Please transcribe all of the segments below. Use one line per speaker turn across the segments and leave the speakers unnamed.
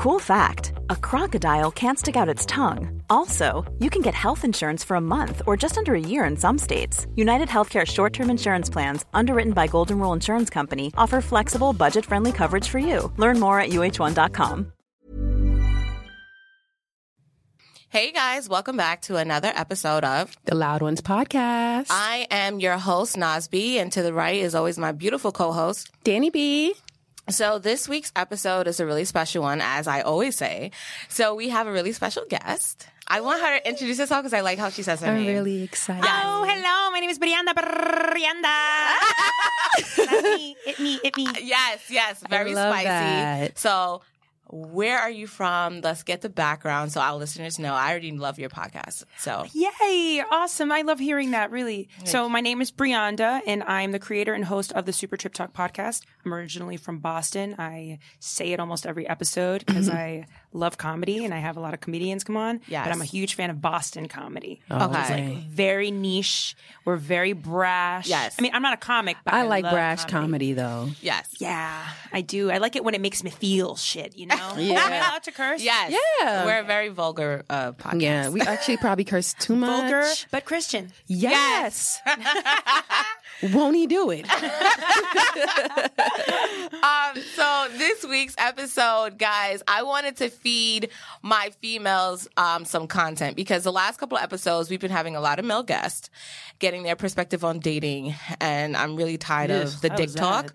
Cool fact a crocodile can't stick out its tongue. Also, you can get health insurance for a month or just under a year in some states. United Healthcare short term insurance plans, underwritten by Golden Rule Insurance Company, offer flexible, budget friendly coverage for you. Learn more at uh1.com.
Hey guys, welcome back to another episode of
The Loud Ones Podcast.
I am your host, Nas B., and to the right is always my beautiful co host,
Dany B.
So this week's episode is a really special one, as I always say. So we have a really special guest. I want her to introduce herself because I like how she says her
I'm
name.
really excited.
Oh, hello. My name is Brianda. Brianda. That's me. It me. It me.
Yes, yes, very
love
spicy.
that.
So where are you from? Let's get the background so our listeners know. I already love your podcast. So
Yay. Awesome. I love hearing that, really. So, my name is Brianda, and I'm the creator and host of the Super Trip Talk podcast. I'm originally from Boston. I say it almost every episode because mm-hmm. I love comedy and I have a lot of comedians come on.
Yes.
But I'm a huge fan of Boston comedy.
Okay.
Very niche. We're very brash.
Yes.
I mean, I'm not a comic, but
I
I,
like
love
brash comedy, though.
yes.
Yeah, I do. I like it when it makes me feel shit, you know?
Yeah.
Am I allowed to curse?
Yes.
Yeah.
We're a very vulgar uh, podcast.
Yeah, we actually probably curse too much.
Vulgar, but Christian.
Yes. Won't he do it?
Um, so this week's episode, guys, I wanted to feed my females um, some content because the last couple of episodes we've been having a lot of male guests getting their perspective on dating, and I'm really tired of the dick talk.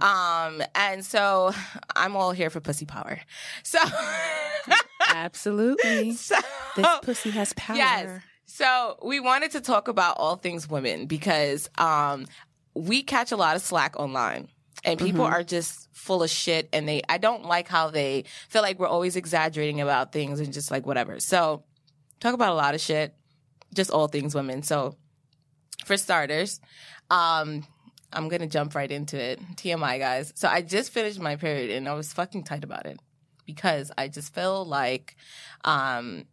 Um, and so I'm all here for pussy power. So,
Absolutely.
so
This pussy has power.
Yes. So we wanted to talk about all things women because um, we catch a lot of slack online. And people
Mm-hmm.
are just full of shit, and they. I don't like how they feel like we're always exaggerating about things and just like whatever. So, talk about a lot of shit, just all things women. So, for starters, um, I'm gonna jump right into it. TMI, guys. So I just finished my period, and I was fucking tight about it because I just feel like, um,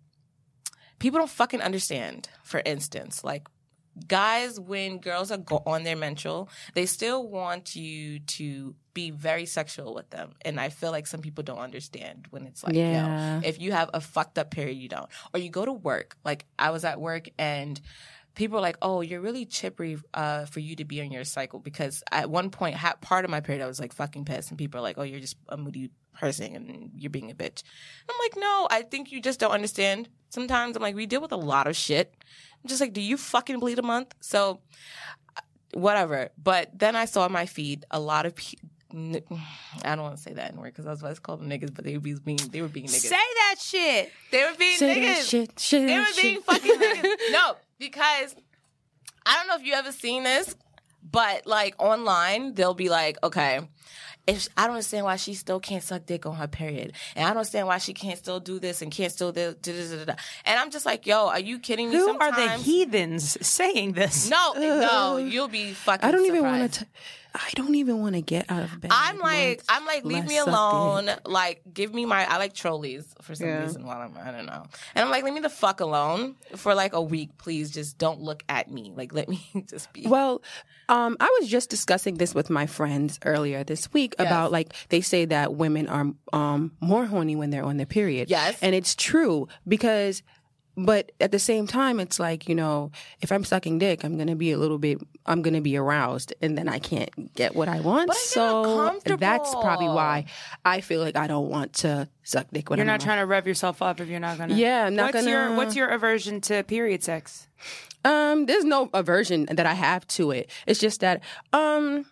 people don't fucking understand. For instance, like guys, when girls are go- on their menstrual, they still want you to be very sexual with them, and I feel like some people don't understand when it's like,
Yeah.
yo, if you have a fucked up period, you don't, or you go to work. Like I was at work and. People are like, oh, you're really chippery uh, for you to be on your cycle because at one point, ha- part of my period, I was like fucking pissed, and people are like, oh, you're just a moody person and you're being a bitch. I'm like, no, I think you just don't understand. Sometimes I'm like, we deal with a lot of shit. I'm just like, do you fucking bleed a month? So, uh, whatever. But then I saw on my feed a lot of people. I don't want to say that in word because I was about to call them niggas, but they were being they were being niggas.
Say that shit.
they were being
Say
niggas.
that shit, shit,
They were
shit.
being fucking niggas. No, because I don't know if you ever seen this, but like online, they'll be like, okay, if I don't understand why she still can't suck dick on her period, and I don't understand why she can't still do this and can't still do da. and I'm just like, yo, are you kidding me?
Who are the heathens saying this?
No, no, you'll be fucking.
I don't even want to. I don't even want to get out of bed.
I'm like,
once
I'm like, leave me alone.
dick.
Like, give me my. I like trolleys for some
Yeah.
reason. While I'm, I don't know. And I'm like, leave me the fuck alone for like a week, please. Just don't look at me. Like, let me just be.
Well, um, I was just discussing this with my friends earlier this week
Yes.
about like they say that women are um, more horny when they're on their period.
Yes.
and it's true because. But at the same time, it's like you know, if I'm sucking dick, I'm gonna be a little bit, I'm gonna be aroused, and then I can't get what I want.
But you're not
so that's probably why I feel like I don't want to suck dick when
You're
I'm
not trying to rev yourself up if you're not gonna.
Yeah, I'm not
what's
gonna-
what's your aversion to period sex?
Um, there's no aversion that I have to it. It's just that um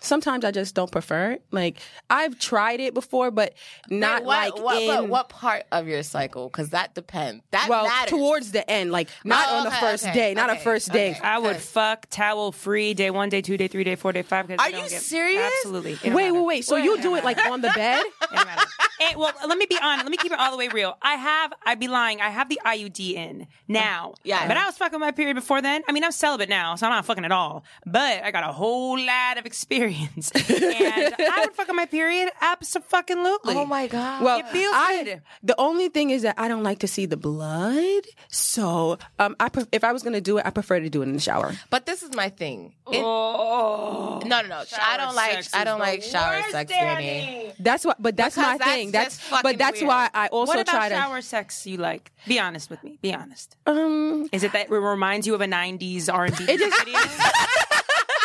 sometimes I just don't prefer it. Like I've tried it before, but not
Wait, what,
like
what,
in
what, what part of your cycle? Because that depends. That
well
matters.
towards the end, like not
Oh,
on the
okay,
first
okay,
day, not a
okay,
first day.
I would fuck towel free day one, day two, day three, day four, day five.
Are
it don't
you
get-
serious?
Absolutely.
Wait,
matter.
wait, wait. So
Wait,
you do it like on the bed?
It don't matter. Well, let me be honest. Let me keep it all the way real. I have, I'd be lying. I have the IUD in now.
Yeah.
But I was fucking my period before then. I mean, I'm celibate now, so I'm not fucking at all. But I got a whole lot of experience. and I would fuck on my period. Absolutely.
Oh my god.
Well,
It feels
I,
good.
the only thing is that I don't like to see the blood. So, um, I pref- if I was gonna do it, I prefer to do it in the shower.
but this is my thing. It-
Oh.
no, no, no. I don't like. I don't like shower sex,
Dany.
Dany.
That's what, but that's
Because
my
that's
thing. That's
just fucking
but that's
weird.
why I also
what about
try to.
shower sex you like? Be honest with me. Be honest.
Um,
Is it that it reminds you of a '90s R&B it video?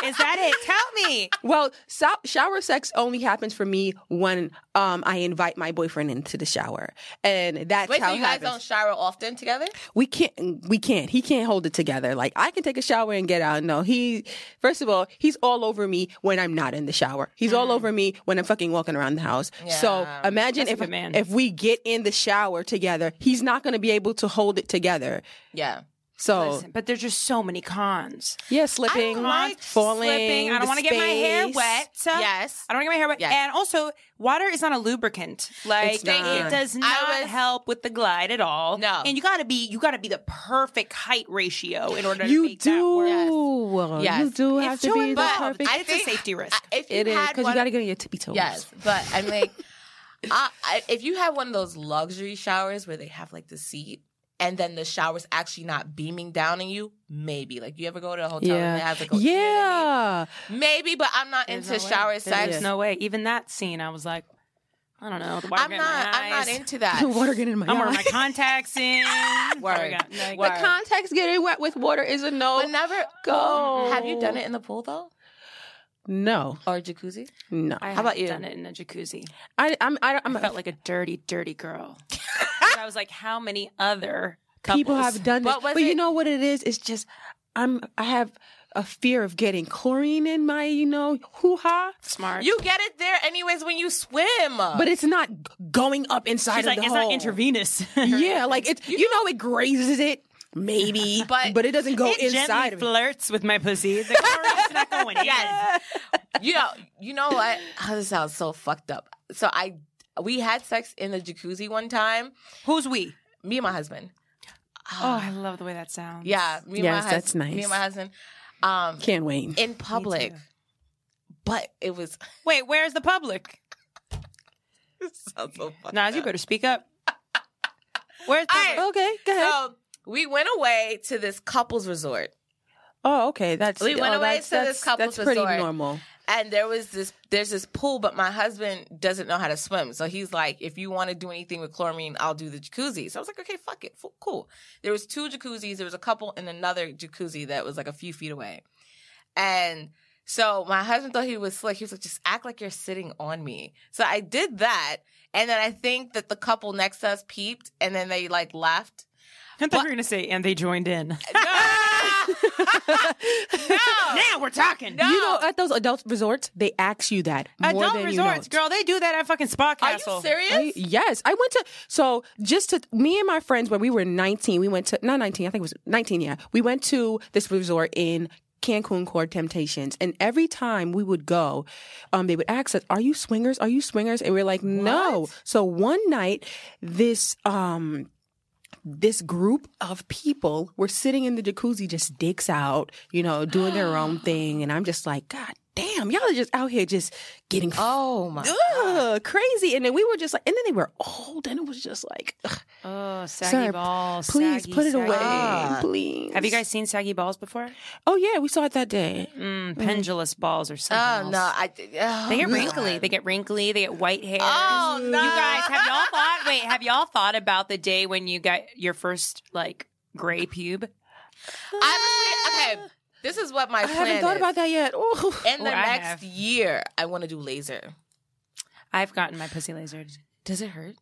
Is that it? Tell me.
well, so- shower sex only happens for me when um I invite my boyfriend into the shower, and that's
Wait,
how
so
it
you guys
happens.
don't shower often together?
we can't we can't he can't hold it together like i can take a shower and get out no he first of all he's all over me when i'm not in the shower he's all over me when i'm fucking walking around the house so imagine
That's a
if
good man.
if we get in the shower together he's not going to be able to hold it together
Yeah.
So
Listen, but there's just so many cons.
yeah slipping
like
falling
Slipping. I don't want to get my hair wet.
Yes.
I don't want to get my hair wet.
Yes.
And also, water is not a lubricant. Like
It's not.
it does not
was-
help with the glide at all.
No.
And you gotta be you gotta be the perfect height ratio in order to
you
make that work.
do well,
Yes.
you do
If
have to be the perfect
I
it's a safety risk.
I- If
it is because you got to get on your tippy toes
Yes, but I'm like, I, I, if you have one of those luxury showers where they have like the seat and then the shower's actually not beaming down on you, maybe. Like you ever go to a hotel and it
yeah
has like a, you know
yeah
maybe, but I'm not
There's
into
no way.
shower
There's no way. Even that scene, I was like, I don't know. The water
I'm
got in my
not. I'm not into that.
water getting in my
I'm wearing my contacts in.
Word.
Got- like-
Word.
the contacts getting wet with water is a no
But never
go.
Have you done it in the pool though,
No,
or jacuzzi?
no.
I
How about you?
Done it in a jacuzzi.
I, I'm, I, I'm
I felt like a dirty, dirty girl. I was like, how many other couples?
people have done this,
But was
but you know what it is? It's just I'm, I have a fear of getting chlorine in my, you know, hoo ha.
smart.
You get it there anyways when you swim.
But it's not going up inside
She's
of
like,
the
it's
hole.
not intravenous.
Yeah, like it's you know it grazes it maybe,
But-
but it doesn't go
it
inside of it.
flirts with my pussy. The chlorine's not going.
Yes. you know, you know what? Oh, this sounds so fucked up. So I, we had sex in the jacuzzi one time.
Who's we?
Me and my husband.
Oh, I love the way that sounds.
Yeah, me and
Yes,
my
that's
husband. Me
nice.
and my husband. Um,
Can't wait.
in public,
too.
but it was.
Wait, where's the public?
sounds so fucked
Nas, you better speak up. Where's
All right.
public?
Okay, go ahead.
So we went away to this couples resort.
oh, okay, that's
We went
oh,
away
that's,
to this
that's,
couple's
that's pretty
resort.
normal.
and there was this there's this pool but my husband doesn't know how to swim. So he's like if you want to do anything with chlorine i'll do the jacuzzi. So i was like okay fuck it. Cool. There was two jacuzzis there was a couple in another jacuzzi that was like a few feet away. And so my husband thought he was slick. He was like just act like you're sitting on me. So i did that. And then i think that the couple next to us peeped and then they like left
I thought you were going to say, and they joined in.
no
now we're talking.
No.
You know, at those adult resorts, they ask you that more
Adult
than
resorts,
you know.
girl, they do that at fucking Spa castle.
are
Castle.
you serious
I, yes, I went to so just to me and my friends when we were 19, we went to not 19, I think it was 19, yeah. We went to this resort in Cancun Core Temptations, and every time we would go, um, they would ask us, "Are you swingers? Are you swingers?" And we're like, "No." So one night, this um this group of people were sitting in the jacuzzi, just dicks out, you know, doing their own thing, and I'm just like, God damn, y'all are just out here just getting
oh my
ugh, crazy. And then we were just like, and then they were old, and it was just like, ugh,
Oh, saggy
sir,
balls.
please
saggy,
put it
saggy.
away,
Ah.
please.
Have you guys seen saggy balls before?
Oh yeah, we saw it that day.
Mm, pendulous balls or something.
Oh no! I oh,
They get
God.
wrinkly. They get wrinkly. They get white hair.
Oh, no.
You guys, have y'all thought? Wait, have y'all thought about the day when you got your first like gray pube?
Honestly, okay. This is what my
I
plan
haven't thought
is.
about that yet. Ooh.
In the
Oh, I
next
have.
year, I want to do laser.
I've gotten my pussy lasered.
Does it hurt?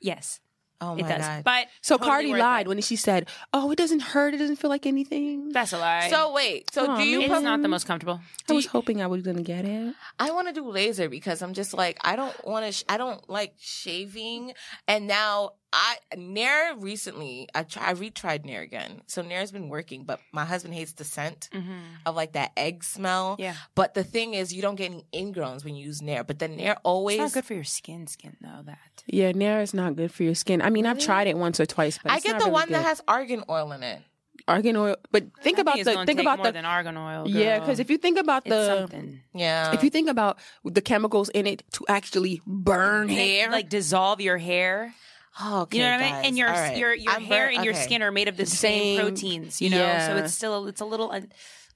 Yes,
Oh
it
my
does.
god!
But
So
totally
Cardi
worth
lied
it.
when she said, "Oh, it doesn't hurt. It doesn't feel like anything."
That's a lie.
so wait. So
Aw,
do you?
man.
it's
Put,
not the most comfortable.
I was hoping I was gonna get it.
I want to do laser because I'm just like I don't want to. Sh- I don't like shaving, and now I Nair recently. I try. I retried Nair again. So Nair's been working, but my husband hates the scent mm-hmm. of like that egg smell.
Yeah.
But the thing is, you don't get any ingrowns when you use Nair. But the Nair always.
It's not good for your skin. Skin though. That
Yeah, Nair is not good for your skin. I mean, I've tried it once or twice, but
I
it's
get
not
the
really
one that has argan oil in it.
argan oil. But think
I
about
it's
the think
take
about
more
the
than argan oil.
yeah, because if you think about the
something
Yeah.
if you think about the chemicals in it to actually burn hair,
like dissolve your hair.
Oh, okay,
You know what I mean? And your
All right.
your your
I'm
hair
burnt-
and your
okay.
skin are made of the same,
Same-
proteins. You know, so it's still it's a little. A,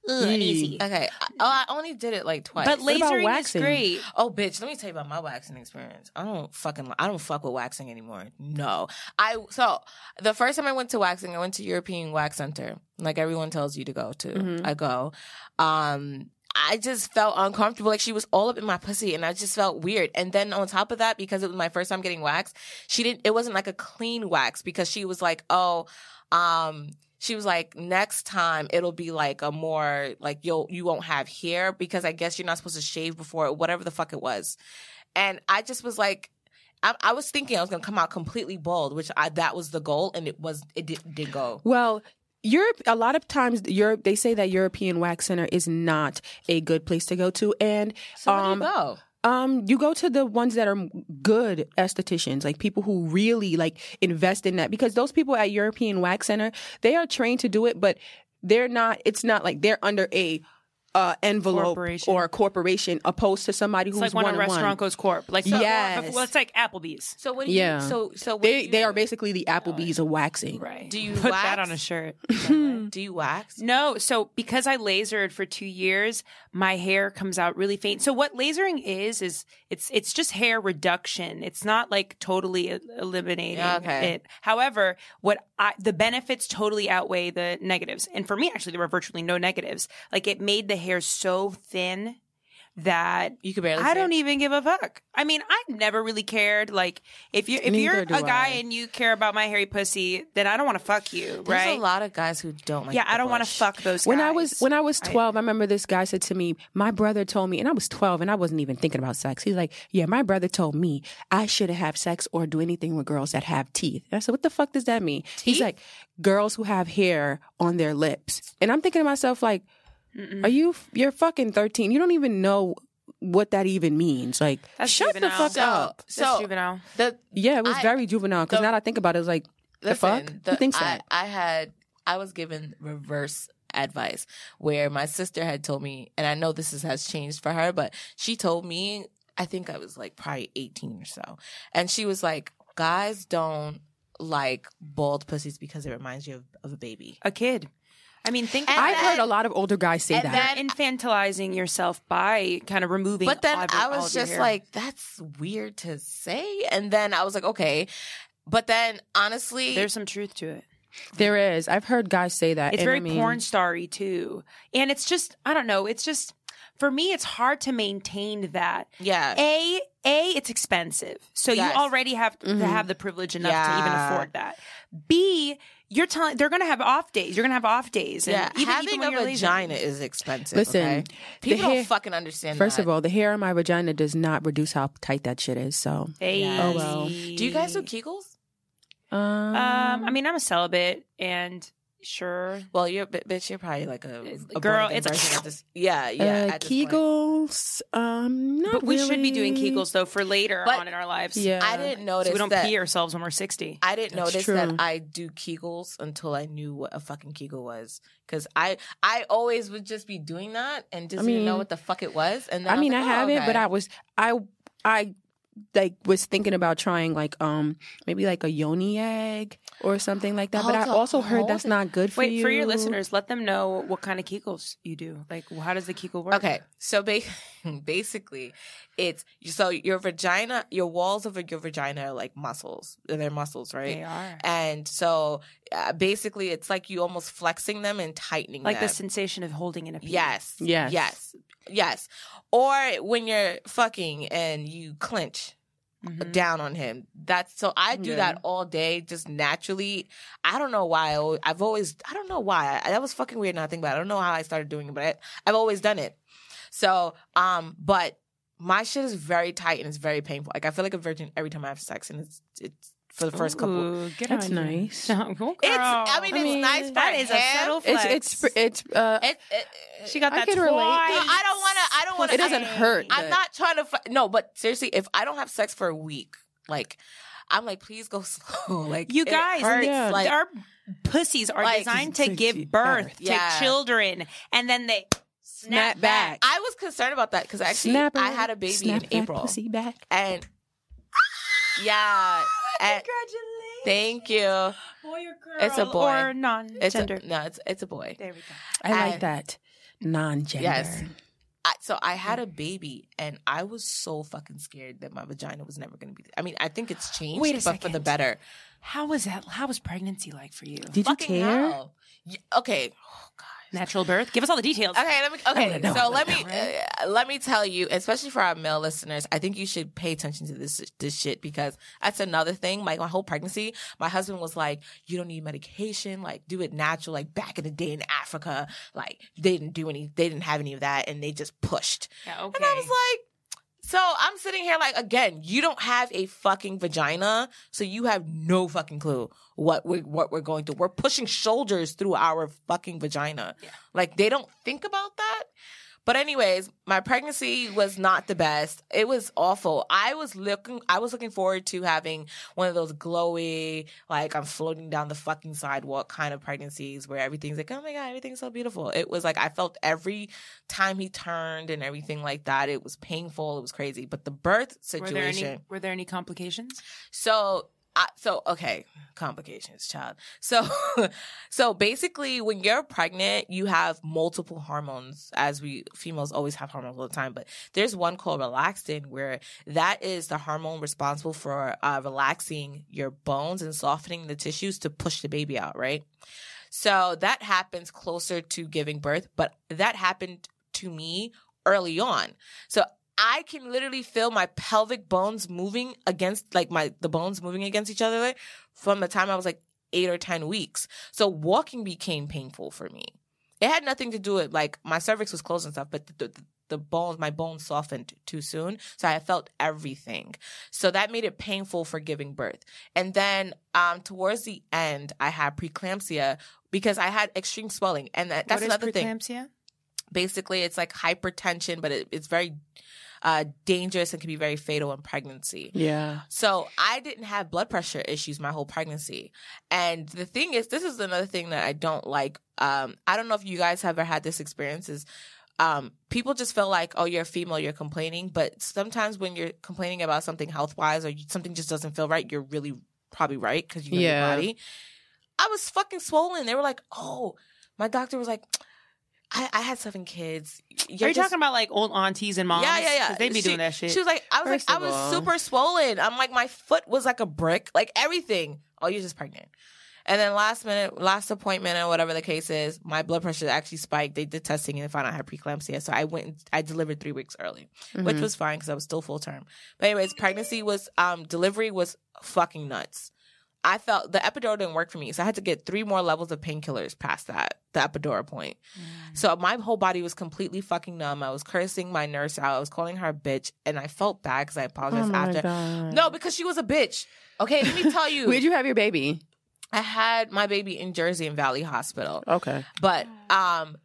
ugh, uneasy.
Okay. Oh, I only did it like twice.
But
What about
lasering is great.
Oh, bitch! Let me tell you about my waxing experience. I don't fucking. I don't fuck with waxing anymore. No, I. So the first time I went to waxing, I went to European Wax Center, like everyone tells you to go to.
Mhm.
I go. Um, I just felt uncomfortable. Like she was all up in my pussy, and I just felt weird. And then on top of that, because it was my first time getting waxed, she didn't. It wasn't like a clean wax because she was like, oh, um. She was like, next time it'll be like a more like you'll you won't have hair because I guess you're not supposed to shave before whatever the fuck it was, and I just was like, I, I was thinking I was gonna come out completely bald, which I that was the goal, and it was it did, did go.
Well, Europe. A lot of times, Europe. They say that European Wax Center is not a good place to go to, and
So
um,
you go?
Um, you go to the ones that are good estheticians, like people who really like invest in that, because those people at European Wax Center, they are trained to do it, but they're not. It's not like they're under a uh, envelope
Corporation.
or a corporation, opposed to somebody
It's
who's
like when
one
a
on
restaurant goes corp. Like so,
Yes.
well, it's like Applebee's.
So what do you?
Yeah.
So so what
They
do you
they are basically the Applebee's of waxing.
Right.
Do you
put
wax?
that on a shirt?
Do you wax?
No, so because I lasered for two years, my hair comes out really faint. So what lasering is is it's it's just hair reduction. It's not like totally eliminating
Okay.
it. However, what I, the benefits totally outweigh the negatives. And for me, actually, there were virtually no negatives. Like it made the hair so thin that
You could barely.
I don't
it?
even give a fuck. I mean, I never really cared. Like, if you if
Neither
you're a guy
I.
and you care about my hairy pussy, then I don't want to fuck you,
There's
right?
a lot of guys who don't like.
yeah,
the
I don't want to fuck those.
When I was when I was twelve, I, remember this guy said to me, "My brother told me," and I was twelve, and I wasn't even thinking about sex. He's like, "Yeah, my brother told me I shouldn't have sex or do anything with girls that have teeth." And I said, "What the fuck does that mean?" He's like, "Girls who have hair on their lips," and I'm thinking to myself, like, "Are you? You're fucking thirteen. You don't even know." What that even means? Like,
That's
shut
juvenile.
the fuck
So-
up.
That's
So
juvenile.
the
Yeah, it was
I-
very juvenile. Because now that I think about it, it's like, the fuck?
Listen,
Who thinks
I,
that?
I had I was given reverse advice where my sister had told me, and I know this is, has changed for her, but she told me I think I was like probably eighteen or so, and she was like, "Guys don't like bald pussies because it reminds you of, of a baby."
A kid. I mean, think
And
I've heard a lot of older guys say that.
then-
infantilizing yourself by kind of removing.
But then
all
I was just
hair.
like, "That's weird to say," and then I was like, "Okay," but then honestly,
there's some truth to it.
there is. I've heard guys say that.
It's very
I mean-
porn starry too, and it's just I don't know. It's just for me, it's hard to maintain that.
yeah,
A a it's expensive, so
Yes.
you already have to
Mhm.
have the privilege enough to even afford that. B you're telling they're going to have off days. You're going to have off days. And
Yeah,
even,
having
even when
a
you're lazy.
vagina is expensive.
Listen,
okay? people
hair-
don't fucking understand.
First
that.
of all, the hair on my vagina does not reduce how tight that shit is. So,
Hey.
Yes.
Oh, well.
do you guys do Kegels?
um,
Um, I mean, I'm a celibate, and sure,
Well, you're bitch. You're probably like a, a
girl, it's a-
this. Yeah, yeah.
uh,
at point.
Kegels, um, not
but we should be doing. Kegels though for later
But-
on in our lives.
Yeah,
I didn't notice
so we don't
that.
pee ourselves when we're 60.
I didn't
That's
notice
true.
that I do Kegels until I knew what a fucking Kegel was. Because I, I always would just be doing that and just
I
didn't know what the fuck it was. And then
I mean, I
like,
have
oh,
it, but. I was, I, I, like was thinking about trying like um maybe like a yoni egg or something like that. but I
Also,
also heard that's
hold-
not good for
Wait,
you.
for your listeners, let them know what kind of Kegels you do. Like, how does the Kegel work?
Okay, so ba- basically, it's so your vagina, your walls of your vagina are like muscles. They're muscles, right?
They are.
And so uh, basically, it's like you almost flexing them and tightening
Like the sensation of holding in a pee.
Yes.
Yes.
Yes. Yes. Or when you're fucking and you clench
Mhm.
down on him. That's so I do
Yeah.
that all day just naturally. I don't know why. I I've always I don't know why. I, that was fucking weird now I think about it. I don't know how I started doing it, but I, I've always done it. So, um, but my shit is very tight and it's very painful. Like I feel like a virgin every time I have sex, and it's it's for the first couple.
Ooh, get
That's
on
nice.
No, go
It's I mean
I
it's
mean,
nice. For
that is a subtle
It's
flex.
it's it's uh
It, it,
she got
I
that
can
twice.
relate.
No, I don't want to. I don't want to.
it doesn't hurt.
I'm
but-
not trying to. Fu- no, but seriously, if I don't have sex for a week, like, I'm like, please go slow. Like,
You guys, and
hurts,
Yeah.
like,
our pussies are
Like,
designed to
to
give
give
birth
birth.
to
Yeah.
children, and then they snap,
Snap
back.
back.
I was concerned about that because actually,
Snap
I had a baby
snap
in
that
April,
Pussy back.
and yeah, and
Congratulations.
thank you.
Boy or girl.
It's a boy.
Or
It's
non-gender.
a, no, it's it's a boy.
there we go.
I like that. non-gender.
Yes. I, so I had a baby, and I was so fucking scared that my vagina was never going to be. I mean, I think it's changed,
Wait a
but for the better.
How was that? How was pregnancy like for you?
Did you
Fucking
tear?
hell. Y- Okay. Oh, God.
Natural birth? Give us all the details.
Okay, let me. Okay,
know,
so
I
let me uh, let me tell you, especially for our male listeners, I think you should pay attention to this this shit because that's another thing. Like my whole pregnancy, my husband was like, "You don't need medication. Like, do it natural. Like back in the day in Africa, like they didn't do any, they didn't have any of that, and they just pushed."
Yeah, okay.
And I was like, so I'm sitting here like, again, you don't have a fucking vagina, so you have no fucking clue what we what we're going through. We're pushing shoulders through our fucking vagina. Like they don't think about that. But anyways, my pregnancy was not the best. It was awful. I was looking I was looking forward to having one of those glowy, like I'm floating down the fucking sidewalk kind of pregnancies where everything's like, oh my God, everything's so beautiful. It was like I felt every time he turned and everything like that. It was painful. It was crazy. But the birth
were there
situation.
any were there any complications?
So, I, so okay, complications, child. So, so basically, when you're pregnant, you have multiple hormones. As we females always have hormones all the time, but there's one called relaxin, where that is the hormone responsible for uh, relaxing your bones and softening the tissues to push the baby out. Right. So that happens closer to giving birth, but that happened to me early on. So I can literally feel my pelvic bones moving against, like my the bones moving against each other from the time I was like eight or ten weeks. So walking became painful for me. It had nothing to do with like my cervix was closed and stuff, but the, the, the bones, my bones softened too soon, so I felt everything. So that made it painful for giving birth. And then um, towards the end, I had preeclampsia because I had extreme swelling, and that, that's
what is
another thing basically it's like hypertension but it, it's very uh, dangerous and can be very fatal in pregnancy.
Yeah.
so i didn't have blood pressure issues my whole pregnancy. And the thing is this is another thing that i don't like. Um, i don't know if you guys have ever had this experience is um, people just feel like oh you're a female you're complaining. But sometimes when you're complaining about something health wise or something just doesn't feel right you're really probably right because you know
Yeah.
your body. I was fucking swollen. They were like oh my doctor was like I, I had seven kids.
You're you talking about like old aunties and moms?
Yeah, yeah, yeah.
They be
She-
doing that shit.
She was like, I was
First
like, I was
all-
super swollen. I'm like, my foot was like a brick, like everything. Oh, you're just pregnant. And then last minute, last appointment or whatever the case is, my blood pressure actually spiked. They did testing and they found out I had preeclampsia. So I went, and I delivered three weeks early, which was fine because I was still full term. But anyways, pregnancy was, um, delivery was fucking nuts. I felt the epidural didn't work for me. So I had to get three more levels of painkillers past that, the epidural point. So my whole body was completely fucking numb. I was cursing my nurse out. I was calling her a bitch, and I felt bad because I apologized
Oh
after.
God.
No, because she was a bitch. Okay, let me tell you.
Where'd you have your baby?
I had my baby in Jersey in Valley Hospital,
Okay.
but um,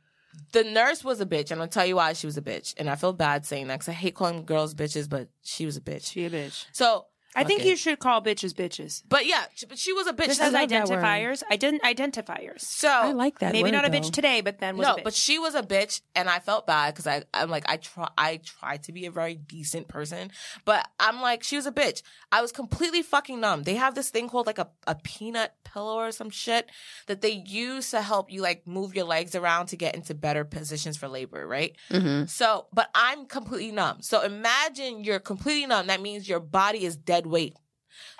the nurse was a bitch, and I'll tell you why she was a bitch. And I feel bad saying that because I hate calling girls bitches, but she was a bitch.
she a bitch.
So
I think you should call bitches bitches.
But yeah, she, but she was a bitch.
This
I
has
love that word.
identifiers. Ident- identifiers.
so
I like that.
Maybe
word,
not a
though.
bitch today, but then was
no,
a bitch.
but she was a bitch, and I felt bad because I, I'm like, I try, I tried to be a very decent person, but I'm like, she was a bitch. I was completely fucking numb. They have this thing called like a, a peanut pillow or some shit that they use to help you like move your legs around to get into better positions for labor, right?
Mm-hmm.
So, but I'm completely numb. So imagine you're completely numb. That means your body is dead weight.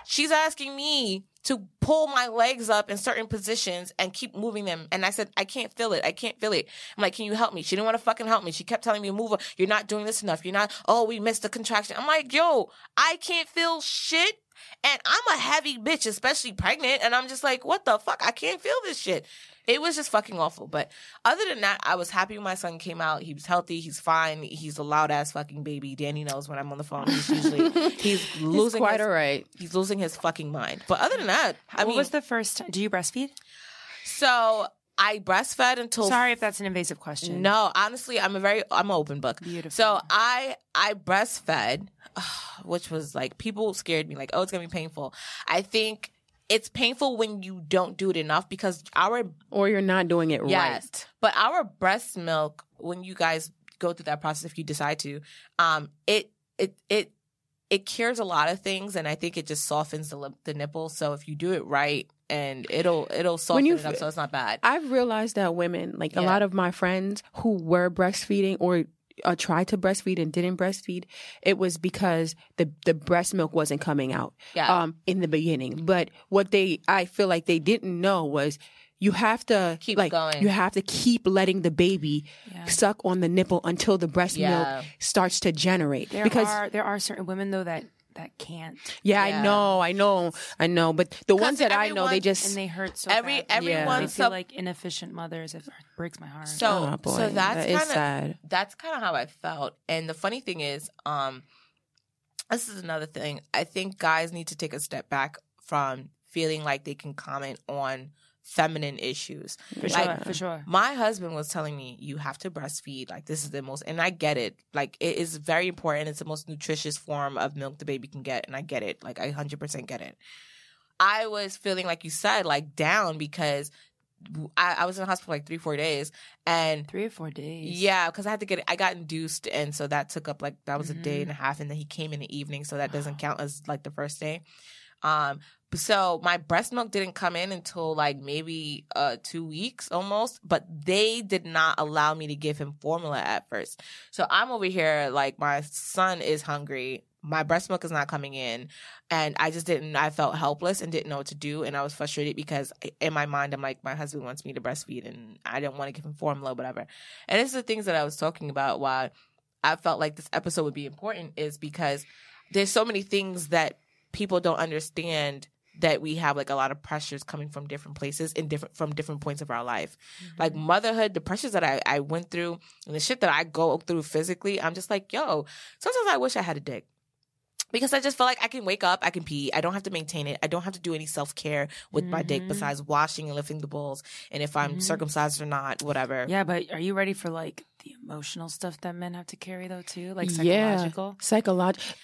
She's asking me to pull my legs up in certain positions and keep moving them. And I said, I can't feel it. I can't feel it. I'm like, can you help me? She didn't want to fucking help me. She kept telling me to move. Up. You're not doing this enough. You're not, oh, we missed the contraction. I'm like, yo, I can't feel shit. And I'm a heavy bitch, especially pregnant. And I'm just like, what the fuck? I can't feel this shit. It was just fucking awful. But other than that, I was happy when my son came out. He was healthy. He's fine. He's a loud ass fucking baby. Dany knows when I'm on the phone. He's usually he's losing
quite
his,
all right.
He's losing his fucking mind. But other than that, I
what
mean,
was the first time? Do you breastfeed?
so I breastfed until
Sorry if that's an invasive question.
no, honestly, I'm a very I'm an open book.
Beautiful.
So I I breastfed, which was like people scared me like, oh, it's gonna be painful. I think it's painful when you don't do it enough because our
Or you're not doing it
yes,
right.
but our breast milk when you guys go through that process, if you decide to, um, it it it it cures a lot of things, and I think it just softens the lip, the nipple. So if you do it right, and it'll it'll soften
you
it up, so it's not bad.
I've realized that women, like a lot of my friends who were breastfeeding or uh, tried to breastfeed and didn't breastfeed, it was because the the breast milk wasn't coming out
Yeah.
um, in the beginning. But what they, I feel like they didn't know was you have to
Keep
like
going.
you have to keep letting the baby
Yeah.
suck on the nipple until the breast
Yeah.
milk starts to generate.
There
because
are there are certain women though that that can't,
yeah,
Yeah.
I know, I know, I know. But the ones that I know, they just
and they hurt so
Every
bad.
everyone
they
so
feel like inefficient mothers. It breaks my heart.
so
Oh, boy.
so that's
That is
kind of
sad.
that's kind of how I felt. And the funny thing is, um, this is another thing. I think guys need to take a step back from feeling like they can comment on feminine issues.
for
like,
sure, for sure.
My husband was telling me you have to breastfeed. Like this is the most, and I get it. Like it is very important. It's the most nutritious form of milk the baby can get, and I get it. Like I hundred percent get it. I was feeling like you said, like down because I, I was in the hospital like three, four days, and
Three or four days.
yeah, because I had to get. I got induced, and so that took up like that was a day mm-hmm. and a half, and then he came in the evening, so that doesn't count as like the first day. Um, so my breast milk didn't come in until like maybe uh two weeks almost, but they did not allow me to give him formula at first. So I'm over here like my son is hungry. My breast milk is not coming in, and I just didn't. I felt helpless and didn't know what to do, and I was frustrated because in my mind I'm like, my husband wants me to breastfeed, and I didn't want to give him formula, whatever. And it's the things that I was talking about. Why I felt like this episode would be important is because there's so many things that people don't understand that we have like a lot of pressures coming from different places in different from different points of our life. Like motherhood, the pressures that I, I went through and the shit that I go through physically, I'm just like, yo, sometimes I wish I had a dick. Because I just feel like I can wake up, I can pee, I don't have to maintain it, I don't have to do any self care with my dick
Mhm.
besides washing and lifting the balls, and if I'm
Mhm.
circumcised or not, whatever.
Yeah, but are you ready for like the emotional stuff that men have to carry though too, like psychological?
Yeah.
psychological?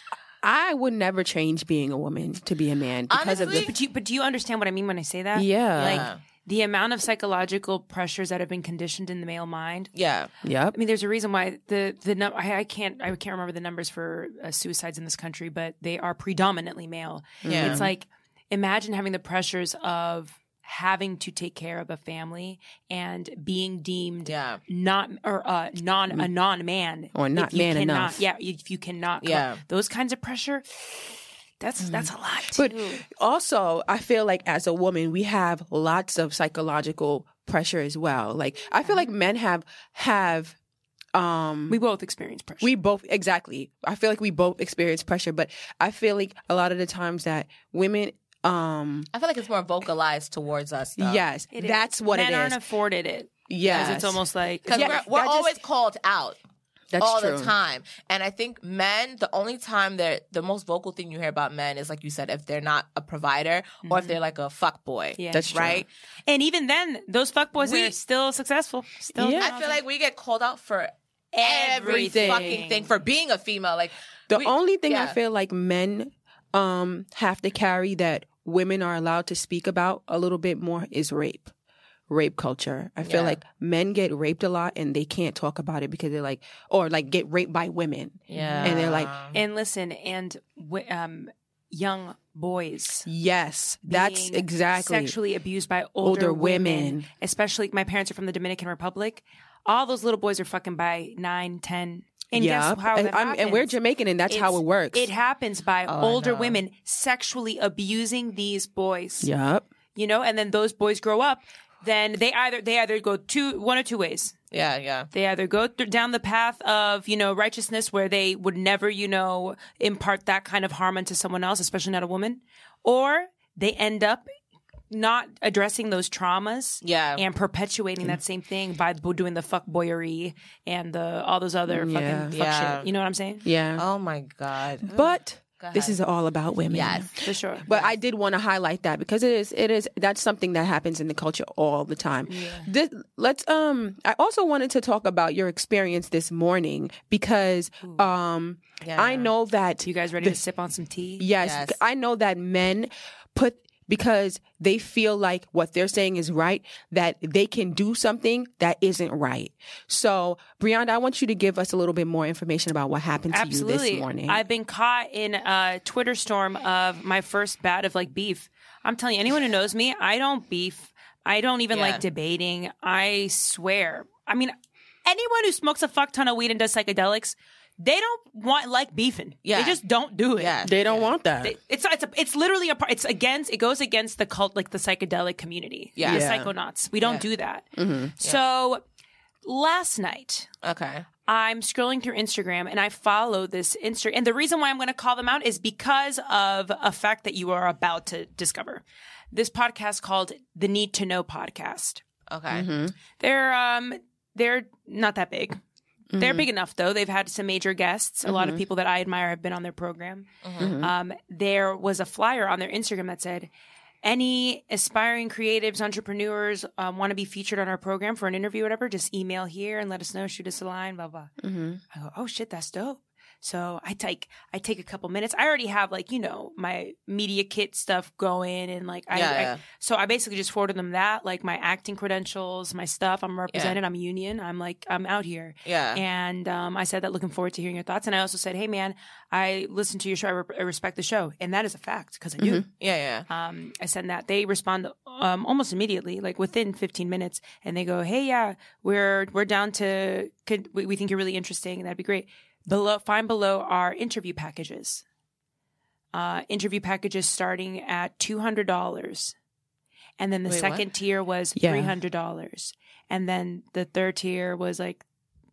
Psychological. I would never change being a woman to be a man because of this.
But do you, but do you understand what I mean when I say that?
Yeah.
Like the amount of psychological pressures that have been conditioned in the male mind.
yeah.
Yep.
I mean, there's a reason why the the num- I, I can't I can't remember the numbers for uh, suicides in this country, but they are predominantly male.
Yeah.
It's like imagine having the pressures of having to take care of a family and being deemed
Yeah.
not or uh, non a non man
Or not
if you
man
cannot,
enough.
Yeah, if you cannot.
Yeah.
those kinds of pressure. That's that's a lot too.
But also, I feel like as a woman, we have lots of psychological pressure as well. Like I feel like men have have um
we both experience pressure.
we both exactly. I feel like we both experience pressure, but I feel like a lot of the times that women um
I feel like it's more vocalized towards us. Though.
yes,
It is.
that's what
men
it
aren't afforded it.
Yes.
It's almost like
because
Yeah,
we're, we're
just-
always called out
that's
all
true.
the time. And I think men, the only time that the most vocal thing you hear about men is like you said, if they're not a provider or if they're like a fuck boy.
Mm-hmm. Yeah.
That's true.
right.
And even then, those fuckboys
We-
are still successful. Still,
Yeah.
I feel like we get called out for every
Everything.
fucking thing for being a female. Like
The
we-
only thing I feel like men um have to carry that women are allowed to speak about a little bit more is rape. Rape culture. I feel
Yeah.
like men get raped a lot and they can't talk about it because they're like or like get raped by women.
yeah,
And they're like,
and listen, and wi- um, young boys.
Yes, that's exactly
sexually abused by older,
Older
women.
women.
Especially, my parents are from the Dominican Republic. All those little boys are fucking by nine, ten. And
yeah.
guess how
and,
that
I'm- and we're? Jamaican and that's how it works.
It happens by
Oh,
older
know.
women sexually abusing these boys.
Yep.
You know, and then those boys grow up. Then they either they either go two one or two ways.
yeah, yeah.
They either go th- down the path of, you know, righteousness where they would never, you know, impart that kind of harm onto someone else, especially not a woman, or they end up not addressing those traumas
Yeah.
and perpetuating that same thing by doing the fuck boyery and the all those other
Yeah.
fucking fuck
Yeah.
shit. You know what I'm saying?
Yeah.
Oh my god.
but
Go
this is all about women.
Yes.
For sure.
But I did want to highlight that because it is it is that's something that happens in the culture all the time. This, let's um I also wanted to talk about your experience this morning because um
Yeah.
I know that
You guys ready to sip on some tea?
yes,
Yes.
I know that men put because they feel like what they're saying is right, that they can do something that isn't right. So, Brianda, I want you to give us a little bit more information about what happened to you this morning.
I've been caught in a Twitter storm of my first bat of like beef. I'm telling you, anyone who knows me, I don't beef. I don't even
Yeah.
like debating. I swear. I mean, anyone who smokes a fuck ton of weed and does psychedelics, they don't want like beefing.
Yeah.
They just don't do it.
Yeah.
they don't want that.
It's it's a, it's literally a part. It's against. It goes against the cult, like the psychedelic community.
Yeah.
the
Yeah.
psychonauts. We don't
Yeah.
do that. So last night,
Okay.
I'm scrolling through Instagram and I follow this Insta. And the reason why I'm going to call them out is because of a fact that you are about to discover. This podcast called the Need to Know podcast.
Okay.
They're um they're not that big. They're big enough though. They've had some major guests. A lot of people that I admire have been on their program. Um, there was a flyer on their Instagram that said, "Any aspiring creatives, entrepreneurs um, want to be featured on our program for an interview, or whatever? Just email here and let us know. Shoot us a line. Blah blah." I go, "Oh shit, that's dope." So I take I take a couple minutes. I already have like you know my media kit stuff going and like I,
Yeah,
I so I basically just forwarded them that like my acting credentials, my stuff. I'm represented. I'm union. I'm like I'm out here.
Yeah.
And um, I said that looking forward to hearing your thoughts. And I also said, hey man, I listened to your show. I, re- I respect the show, and that is a fact because I do.
Yeah. Yeah.
Um, I send that. They respond um, almost immediately, like within 15 minutes, and they go, "Hey, yeah, we're we're down to. Could we, we think you're really interesting, and that'd be great." Below, find below our interview packages. Uh, interview packages starting at two hundred dollars, and then the
Wait,
second
what?
tier was
Yeah.
three hundred dollars, and then the third tier was like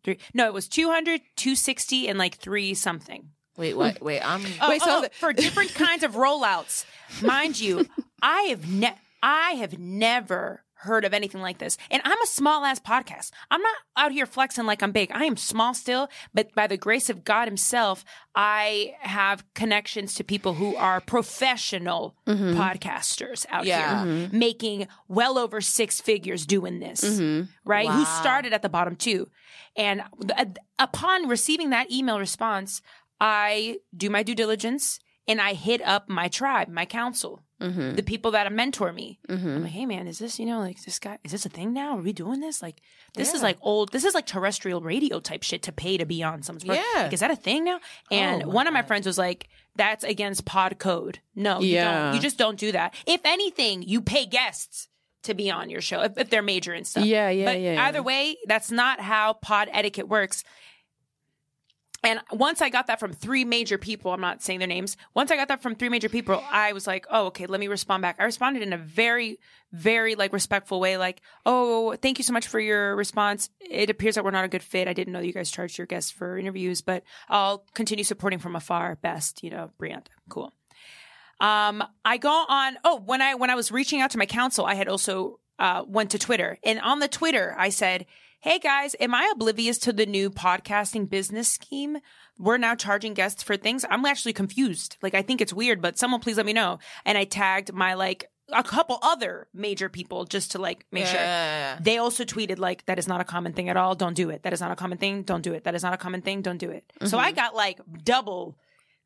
three. No, it was 200, 260, and like three something.
Wait. What? Wait. I'm.
Oh,
Wait, so
oh,
the-
for different kinds of rollouts, mind you, I have ne- I have never heard of anything like this. And I'm a small ass podcast. I'm not out here flexing like I'm big. I am small still, but by the grace of God Himself, I have connections to people who are professional mm-hmm. podcasters out
Yeah.
here, mm-hmm. making well over six figures doing this. Mm-hmm. Right? Who started at the bottom too. And uh, upon receiving that email response, I do my due diligence and I hit up my tribe, my council, Mm-hmm. the people that mentor me. Mm-hmm. I'm like, hey man, is this, you know, like this guy, is this a thing now? Are we doing this? Like, this is like old, this is like terrestrial radio type shit to pay to be on someone's.
Yeah.
Like, is that a thing now? And
Oh,
one of my friends was like, that's against pod code. No, you
Yeah.
don't. You just don't do that. If anything, you pay guests to be on your show if, if they're major and stuff.
Yeah, yeah,
but
yeah.
Either way, that's not how pod etiquette works. And once I got that from three major people, I'm not saying their names. Once I got that from three major people, I was like, oh, okay, let me respond back. I responded in a very, very like respectful way, like, oh, thank you so much for your response. It appears that we're not a good fit. I didn't know you guys charged your guests for interviews, but I'll continue supporting from afar. Best, you know, Brianda. Cool. Um, I go on. Oh, when I when I was reaching out to my council, I had also uh, went to Twitter, and on the Twitter, I said, "Hey guys, am I oblivious to the new podcasting business scheme? We're now charging guests for things. I'm actually confused. Like, I think it's weird, but someone please let me know." And I tagged my like a couple other major people just to like make
Yeah,
sure.
yeah, yeah.
They also tweeted like that is not a common thing at all. Don't do it. That is not a common thing. Don't do it. That is not a common thing. Don't do it. So I got like double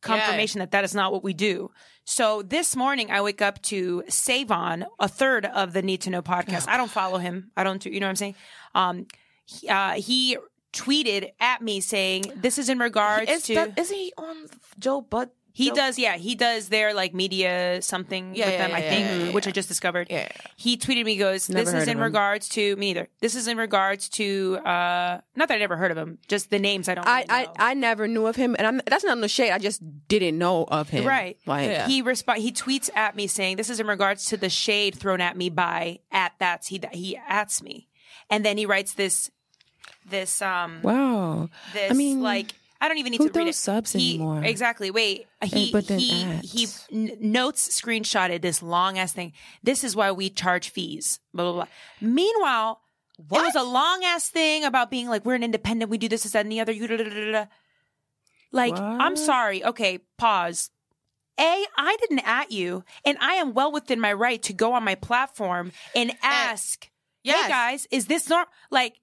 confirmation that that is not what we do. So this morning I wake up to Savon, a third of the Need to Know podcast. I don't follow him. I don't do, you know what I'm saying? Um, he, uh, he tweeted at me saying, this is in regards
Is
to,
that, isn't he on Joe Bud?
He
Joe-
does, yeah, he does their like media something
Yeah,
with
yeah,
them, I
yeah,
think,
yeah, yeah,
which I just discovered.
Yeah.
He tweeted me, goes,
Never
this
heard
is in
him.
regards to, me neither. This is in regards to, uh, not that I never heard of him, just the names I don't
I,
really
I
know.
I never knew of him, and I'm, that's not no shade. I just didn't know of him.
Right.
Like,
Yeah.
He resp- he tweets at me saying, "This is in regards to the shade thrown at me by at that's he that he ats me," and then he writes this this um
wow.
this
I mean,
like I don't even need
who
to read it.
subs
he,
anymore?
Exactly. Wait. Eh, he
but
he he n- notes screenshotted this long ass thing. This is why we charge fees. Blah blah blah. Meanwhile, it was a long ass thing about being like we're an independent. We do this, this, that, and the other. You da, da, da, da. Like I'm sorry. Okay, pause. A, I didn't at you, and I am well within my right to go on my platform and eh, ask,
Yes.
"Hey guys, is this not like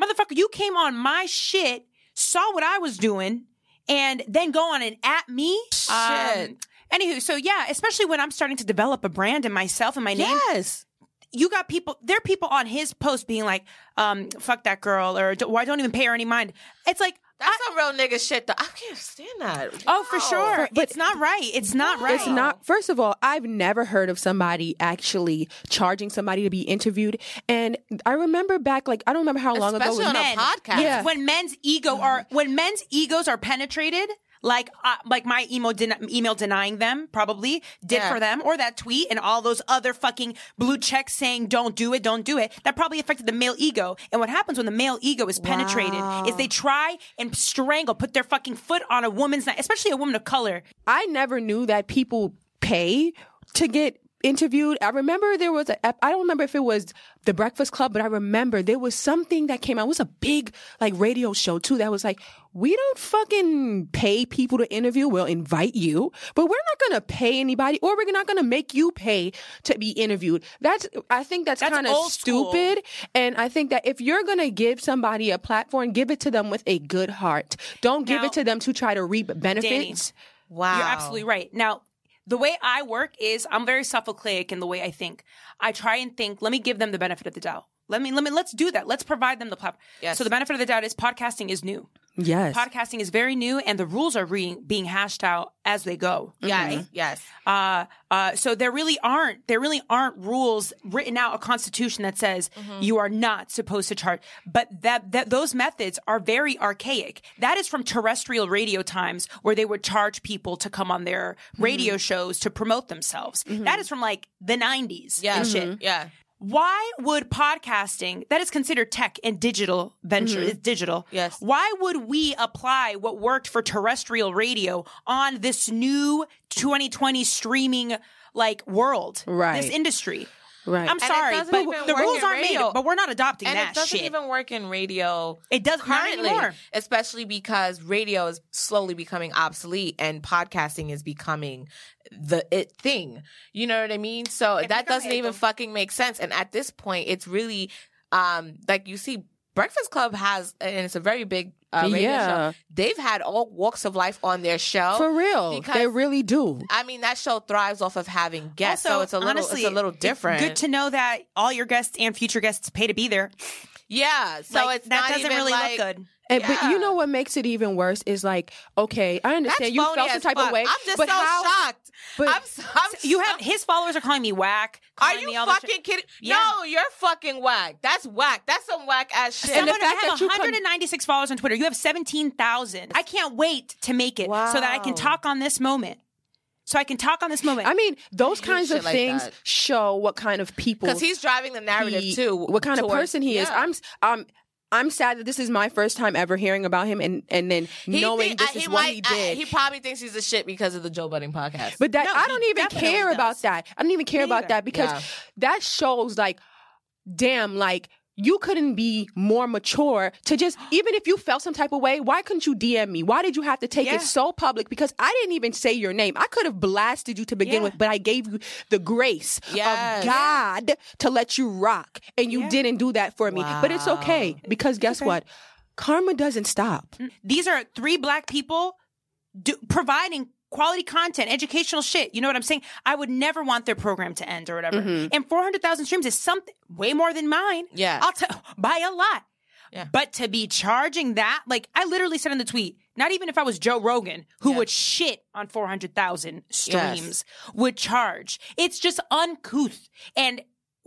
motherfucker? You came on my shit, saw what I was doing, and then go on and at me." Um,
Shit.
Anywho, so yeah, especially when I'm starting to develop a brand in myself and my name,
Yes.
you got people there are people on his post being like um fuck that girl or why don't even pay her any mind it's like
That's
I-
some real nigga shit. Though. I can't stand that.
oh for
No.
sure it's not right it's not right
It's not. First of all, I've never heard of somebody actually charging somebody to be interviewed. And I remember back, like I don't remember how long ago.
Especially
it was-
on a podcast.
Yeah.
when men's ego are when men's egos are penetrated like uh, like my email den- email denying them probably did
Yeah.
for them or that tweet and all those other fucking blue checks saying don't do it don't do it. That probably affected the male ego. And what happens when the male ego is penetrated is they try and strangle put their fucking foot on a woman's neck especially a woman of color.
I never knew that people pay to get interviewed. I remember there was a, I don't remember if it was the Breakfast Club, but I remember there was something that came out. It was a big like radio show too that was like, we don't fucking pay people to interview. We'll invite you, but we're not going to pay anybody or we're not going to make you pay to be interviewed. That's, I think that's,
That's
kind of
old school.
stupid. And I think that if you're going to give somebody a platform, give it to them with a good heart. Don't give it to them to try to reap benefits.
Wow.
You're absolutely right. Now, the way I work is I'm very Sophocleic in the way I think. I try and think, let me give them the benefit of the doubt. Let me, let me, let's do that. Let's provide them the platform.
Yes.
So the benefit of the doubt is podcasting is new.
Yes.
Podcasting is very new and the rules are re- being hashed out as they go. Mm-hmm.
Yes. Yes.
Uh, uh, so there really aren't there really aren't rules written out a constitution that says mm-hmm. you are not supposed to charge. But that that those methods are very archaic. That is from terrestrial radio times where they would charge people to come on their mm-hmm. radio shows to promote themselves. That is from like the nineties.
Yeah.
and shit.
Yeah.
Why would podcasting, that is considered tech and digital venture, mm-hmm. it's digital.
Yes.
Why would we apply what worked for terrestrial radio on this new 2020 streaming like world?
Right.
This industry.
Right.
I'm
it
sorry, but the rules aren't
radio.
made, but we're not adopting
And
that
it doesn't
shit.
even work in radio.
It does not
currently,
anymore.
especially because radio is slowly becoming obsolete and podcasting is becoming the it thing. You know what I mean? So that doesn't even fucking make sense. And at this point, it's really um like you see. Breakfast Club has, and it's a very big uh, radio
Yeah.
show. They've had all walks of life on their show
For real.
because-
they really do.
I mean, that show thrives off of having guests,
Also,
so it's a little,
honestly,
it's a little different.
Good to know that all your guests and future guests pay to be there.
yeah. So
Like,
it's
that
not
doesn't
even
really
like,
look good.
And, But you know what makes it even worse is like, okay, I
That's
understand you felt some type
fuck.
of way.
I'm just
but
so
how,
shocked.
but-
I'm, so- I'm
You have his followers are calling me whack.
Are you
me all this shit.
fucking kidding?
Yeah.
No, you're fucking whack. That's whack. That's some whack ass shit.
And the fact
I have
that you come-
196 followers on Twitter. You have 17,000. I can't wait to make it so that I can talk on this moment. So I can talk on this moment.
I mean, those kinds of
like
things
that.
show what kind of people
because he's driving the narrative
he-
too.
what kind of person he is.
Yeah.
I'm um I'm sad that this is my first time ever hearing about him and and then
He
knowing
think-
this uh,
I-
is
he
what
might- uh,
he
I-
did.
he probably thinks he's a shit because of the Joe Budden podcast.
But that
No,
I don't even care
does.
about that. I don't even care
Me
about that because
Yeah.
that shows like, damn, like you couldn't be more mature to just even if you felt some type of way, why couldn't you DM me? Why did you have to take
Yeah.
it so public? Because I didn't even say your name. I could have blasted you to begin
Yeah.
with, but I gave you the grace
Yes.
of God to let you rock. And you
Yeah.
didn't do that for me. But it's okay because guess what? Karma doesn't stop. Mm.
These are three black people do, providing quality content, educational shit. You know what I'm saying? I would never want their program to end or whatever. Mm-hmm. And 400,000 streams is something way more than mine.
Yeah.
I'll tell by a lot.
Yeah.
But to be charging that, like I literally said in the tweet, not even if I was Joe Rogan, who
Yeah.
would shit on 400,000 streams, would charge. It's just uncouth. And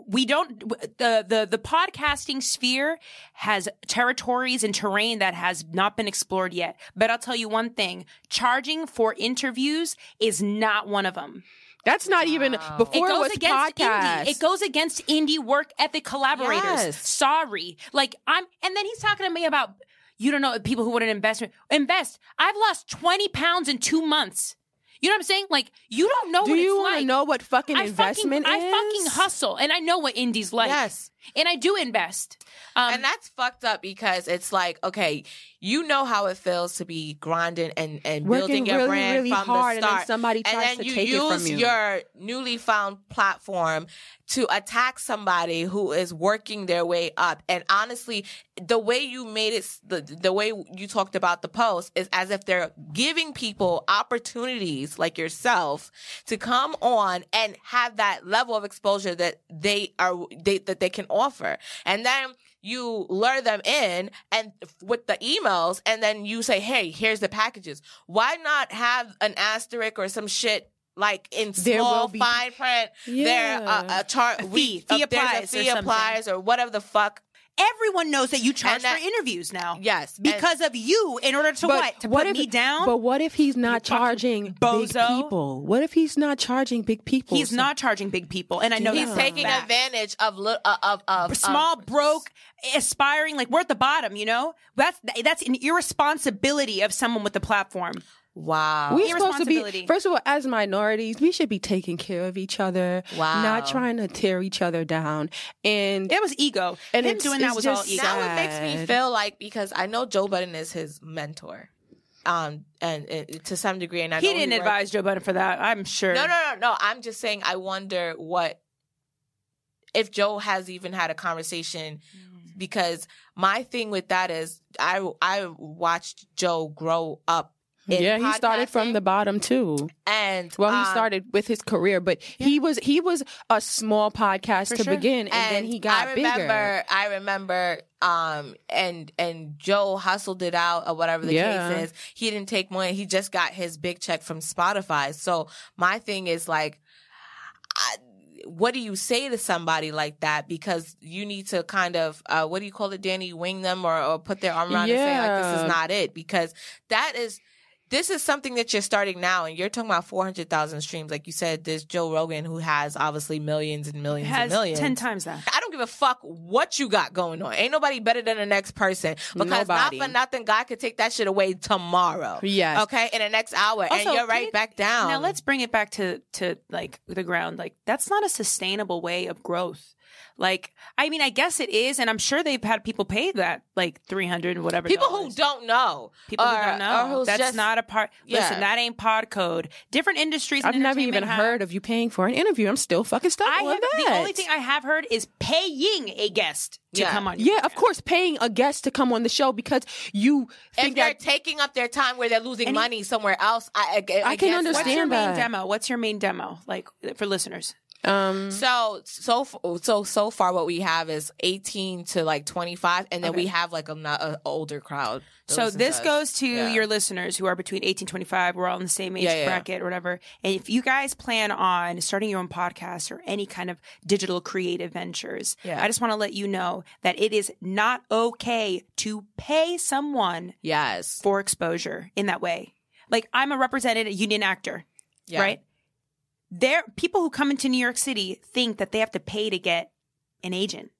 we don't the the the podcasting sphere has territories and terrain that has not been explored yet. But I'll tell you one thing, charging for interviews is not one of them.
That's not even before
it
it,
goes
was
against
podcast.
indie. It goes against indie work ethic collaborators.
Yes.
Sorry. Like I'm and then he's talking to me about you don't know people who wouldn't invest invest. I've lost 20 pounds in 2 months. You know what I'm saying? Like you don't know
Do
what
you
it's
want
like.
to know what fucking
I
investment
fucking,
is?
I fucking hustle and I know what indie's like.
yes.
And I do invest. Um,
and that's fucked up because it's like, okay, you know how it feels to be grinding and, and building your
really,
brand
really
from
hard,
the
and then
start.
somebody
and
tries
then
to
you
take it from you.
your newly found platform to attack somebody who is working their way up. And honestly, the way you made it, the, the way you talked about the post is as if they're giving people opportunities like yourself to come on and have that level of exposure that they are, they, that they can offer. And then you lure them in and with the emails and then you say, Hey, here's the packages. Why not have an asterisk or some shit like in
There
small
be-
fine print? There, uh, a chart,
A fee.
we-
Fee applies
a fee
something.
applies or whatever the fuck.
Everyone knows that you charge
that-
for interviews now.
Yes. And-
because of you. In order to what? To put
if,
me down.
But what if he's not
fucking
charging big people? What if he's not charging big people?
He's
So-
not charging big people, and I know
he's taking
fact.
advantage of, li- uh, of, of, of
small, broke, aspiring. Like we're at the bottom. You know, that's that's an irresponsibility of someone with the platform.
Wow.
We're supposed to be first of all, as minorities, we should be taking care of each other,
Wow.
not trying to tear each other down. And
It was ego.
And
Him
it's-
doing that
it's
was all
just
ego.
now it makes me feel like because I know Joe Budden is his mentor, um, and, and to some degree, and I
He
know
didn't
worked-
advise Joe Budden for that. I'm sure.
No, no, no, no. I'm just saying. I wonder what if Joe has even had a conversation because my thing with that is I I watched Joe grow up.
Yeah, he started from the bottom too.
and
Well, he
um,
started with his career, but he was he was a small podcast
For
to
sure.
begin, and, then he got
I remember,
bigger.
I remember, um, and and Joe hustled it out or whatever the
Yeah.
case is. He didn't take money. He just got his big check from Spotify. So my thing is like, I, what do you say to somebody like that? Because you need to kind of, uh, what do you call it, Dany? Wing them or, or put their arm around and say like, this is not it. Because that is. This is something that you're starting now, and you're talking about 400,000 streams. Like you said, there's Joe Rogan who has obviously millions and millions and
has
millions.
ten times that.
I don't give a fuck what you got going on. Ain't nobody better than the next person. Because
Nobody.
not for nothing, God could take that shit away tomorrow.
Yes.
Okay, in the next hour, and you're right
you-
back down.
Now let's bring it back to to like the ground. Like that's not a sustainable way of growth. Like I mean, I guess it is, and I'm sure they've had people pay that like three hundred or whatever.
people who don't know,
People who don't know.
who's
That's
just-
not a part.
Yeah.
Listen, that ain't pod code. Different industries.
I've never even
have-
heard of you paying for an interview. I'm still fucking stuck
I
on
have,
that.
the only thing I have heard is paying a guest to
Yeah.
come on. your
yeah, of course, paying a guest to come on the show because you
If they're
that
taking up their time where they're losing
And he-
money somewhere else, I, I,
I can
guess
understand
What's your main demo? What's your main demo? Like for listeners.
Um
So so so so far, what we have is eighteen to like twenty five, and then
Okay.
we have like a, not a older crowd.
So this
us.
goes to
Yeah.
your listeners who are between 18 25. We're all in the same age
Yeah, yeah,
bracket or whatever. And if you guys plan on starting your own podcast or any kind of digital creative ventures. I just want to let you know that it is not okay to pay someone
Yes,
for exposure in that way. Like I'm a represented union actor, right? There, people who come into New York City think that they have to pay to get an agent.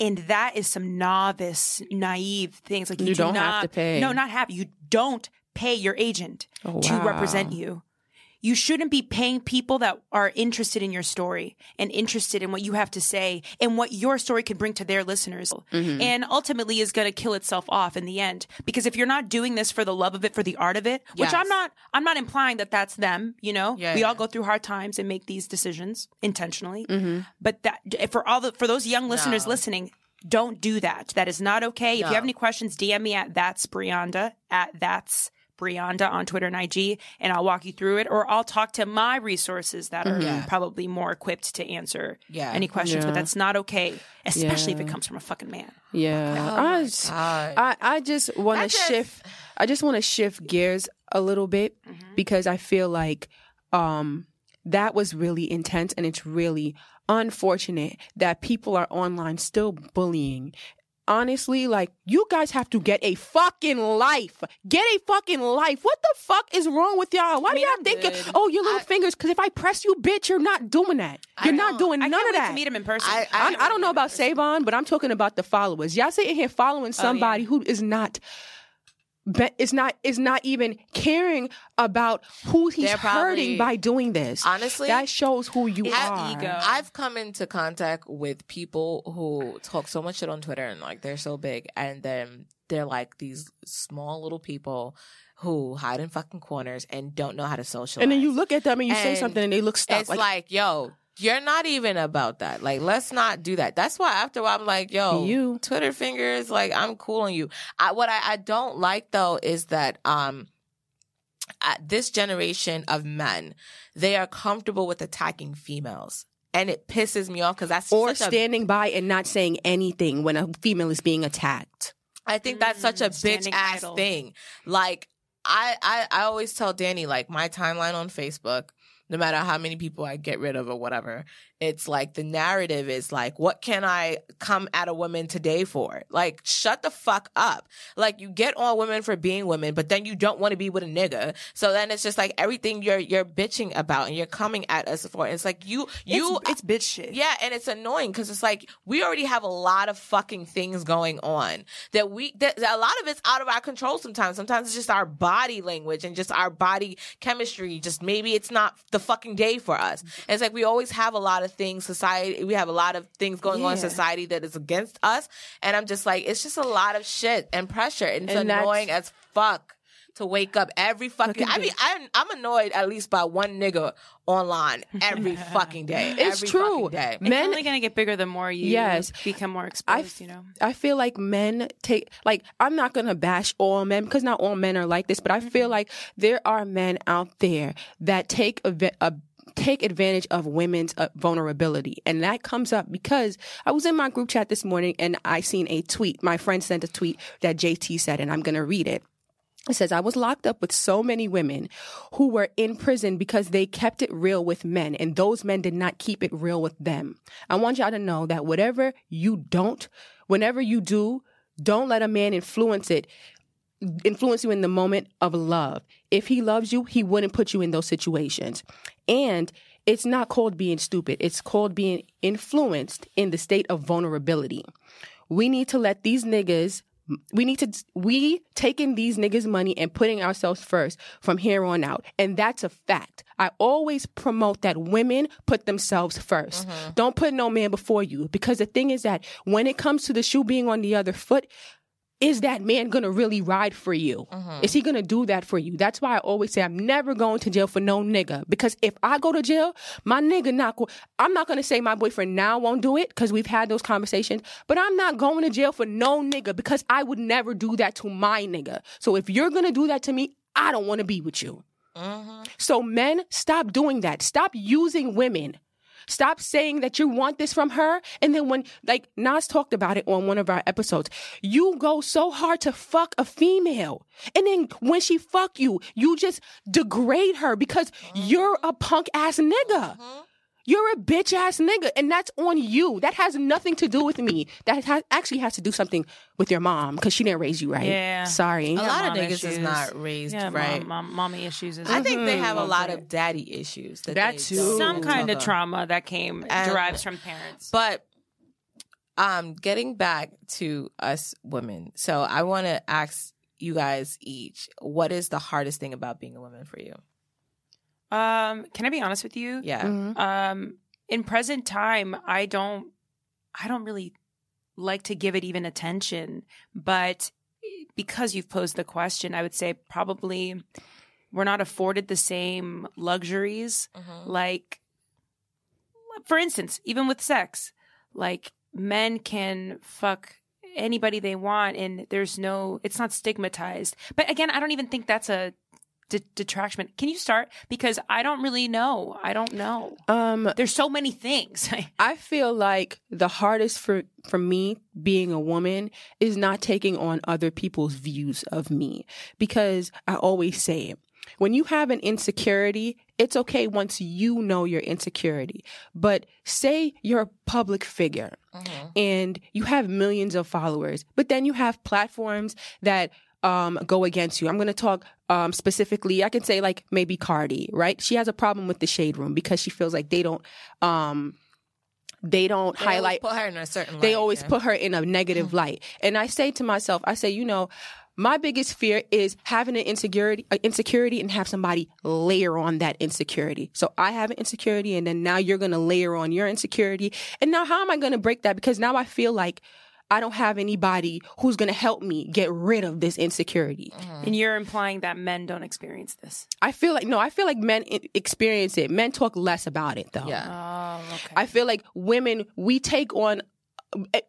And that is some novice, naive things. Like you,
You
do
don't have to pay.
No, not have. You don't pay your agent
Oh,
to represent you. You shouldn't be paying people that are interested in your story and interested in what you have to say and what your story could bring to their listeners.
Mm-hmm.
And ultimately is going to kill itself off in the end. Because if you're not doing this for the love of it, for the art of it, which
Yes.
I'm not, I'm not implying that that's them, you know,
Yeah,
we
yeah.
all go through hard times and make these decisions intentionally.
Mm-hmm.
But that, for all the, for those young listeners
No.
listening, don't do that. That is not okay. If you have any questions, DM me at that's Brianda at that's Brianda on Twitter and IG, and I'll walk you through it, or I'll talk to my resources that are
Yeah.
probably more equipped to answer
Yeah.
any questions. But that's not okay, especially if it comes from a fucking man.
Yeah,
Oh
I, just, I I just want to
just-
shift. I just want to shift gears a little bit because I feel like um that was really intense and it's really unfortunate that people are online still bullying. Honestly, like you guys have to get a fucking life. Get a fucking life. What the fuck is wrong with y'all? Why
I mean,
do y'all
I'm
think?
good.
Oh, your little
I-
fingers. Because if I press you, bitch, you're not doing that. You're not doing
I
none
can't
of
wait
that.
to meet him in person.
I-
I, I don't know about Savon, but I'm talking about the followers. Y'all sitting here following oh, somebody who is not be- is not is not even caring about who he's
probably-
hurting by doing this.
Honestly,
that shows who you are.
ego.
I've come into contact with people who talk so much shit on Twitter and like they're so big and then they're like these small little people who hide in fucking corners and don't know how to socialize.
And then you look at them and you say something and they look stuck.
It's like, yo, you're not even about that. Like, let's not do that. That's why after a while I'm like, yo,
You.
Twitter fingers, like I'm cool on you. I, what I, I don't like though is that um uh, this generation of men, they are comfortable with attacking females. And it pisses me off because that's
or
such a
standing by and not saying anything when a female is being attacked.
I think that's such a
Mm,
bitch
standing
ass
idle.
thing. Like I, I I always tell Dany like my timeline on Facebook, no matter how many people I get rid of or whatever, it's like the narrative is like, what can I come at a woman today for? Like, shut the fuck up. Like you get on women for being women, but then you don't want to be with a nigga. So then it's just like everything you're you're bitching about and you're coming at us for. It's like you you
it's, it's bitch shit.
yeah, and it's annoying because it's like we already have a lot of fucking things going on that we that, that a lot of it's out of our control sometimes. Sometimes it's just our body language and just our body chemistry. Just maybe it's not the fucking day for us. Mm-hmm. And it's like we always have a lot of things society. We have a lot of things going on in society that is against us, and I'm just like it's just a lot of shit and pressure, and it's
And
annoying as fuck. To wake up every fucking,
Fucking
I mean, I'm, I'm annoyed at least by one nigga online every fucking day.
It's
every
true.
day.
It's
Men-
only going to get bigger the more you
Yes.
become more exposed,
f-
you know?
I feel like men take like I'm not gonna bash all men because not all men are like this, but I
Mm-hmm.
feel like there are men out there that take a, a take advantage of women's uh, vulnerability, and that comes up because I was in my group chat this morning and I seen a tweet. My friend sent a tweet that JT said, and I'm gonna read it. It says, I was locked up with so many women who were in prison because they kept it real with men, and those men did not keep it real with them. I want y'all to know that whatever you don't, whenever you do, don't let a man influence it, influence you in the moment of love. If he loves you, he wouldn't put you in those situations. And it's not called being stupid, it's called being influenced in the state of vulnerability. We need to let these niggas we need to we taking these niggas money and putting ourselves first from here on out. And that's a fact. I always promote that women put themselves 1st mm-hmm. don't put no man before you. Because the thing is that when it comes to the shoe being on the other foot is that man gonna really ride for you? Mm-hmm. Is he gonna do that for you? That's why I always say I'm never going to jail for no nigga. Because if I go to jail, my nigga not go- I'm not gonna say my boyfriend now won't do it because we've had those conversations, but I'm not going to jail for no nigga because I would never do that to my nigga. So if you're gonna do that to me, I don't wanna be with you. Mm-hmm. So men, stop doing that. Stop using women. Stop saying that you want this from her. And then when, like Nas talked about it on one of our episodes, you go so hard to fuck a female. And then when she fuck you, you just degrade her because you're a punk ass nigga. Mm-hmm. You're a bitch ass nigga. And that's on you. That has nothing to do with me. That ha- actually has to do something with your mom because she didn't raise you right.
Yeah.
Sorry.
A lot of niggas
issues.
is not raised
yeah,
right.
Mom, mom, mommy issues. Is
I think they have a lot of daddy issues. That,
That too.
some kind of trauma that came
And-
derives from parents.
But um, getting back to us women, so I want to ask you guys each, what is the hardest thing about being a woman for you?
Um, can I be honest with you?
Yeah.
Mhm.
Um, in present time, I don't, I don't really like to give it even attention. But because you've posed the question, I would say probably we're not afforded the same luxuries.
Mm-hmm.
Like, for instance, even with sex, like men can fuck anybody they want, and there's no, it's not stigmatized. But again, I don't even think that's a de- detraction. Can you start? Because I don't really know. I don't know.
Um,
There's so many things.
I feel like the hardest for for me being a woman is not taking on other people's views of me because I always say it. When you have an insecurity, it's okay once you know your insecurity. But say you're a public figure and you have millions of followers, but then you have platforms that um, go against you. I'm going to talk um, specifically. I can say like maybe Cardi, right? She has a problem with the shade room because she feels like they don't, um, they don't
They
highlight.
put her in a certain.
They always
yeah.
put her in a negative light. And I say to myself, I say, you know, my biggest fear is having an insecurity, uh, insecurity, and have somebody layer on that insecurity. So I have an insecurity, and then now you're gonna layer on your insecurity, and now how am I gonna break that? Because now I feel like I don't have anybody who's gonna help me get rid of this insecurity.
And you're implying that men don't experience this.
I feel like no, I feel like men experience it. Men talk less about it though.
Yeah.
Oh, okay.
I feel like women we take on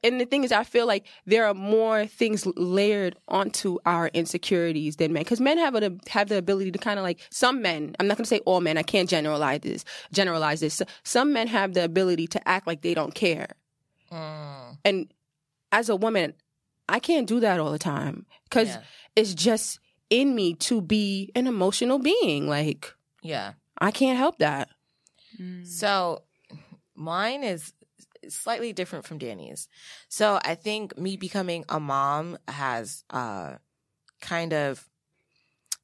and the thing is I feel like there are more things layered onto our insecurities than men cuz men have a, have the ability to kind of like some men I'm not going to say all men I can't generalize this generalize this some men have the ability to act like they don't care
Mm.
and as a woman I can't do that all the time cuz
Yeah.
it's just in me to be an emotional being like
Yeah.
I can't help that
So mine is slightly different from Dany's. So I think me becoming a mom has uh kind of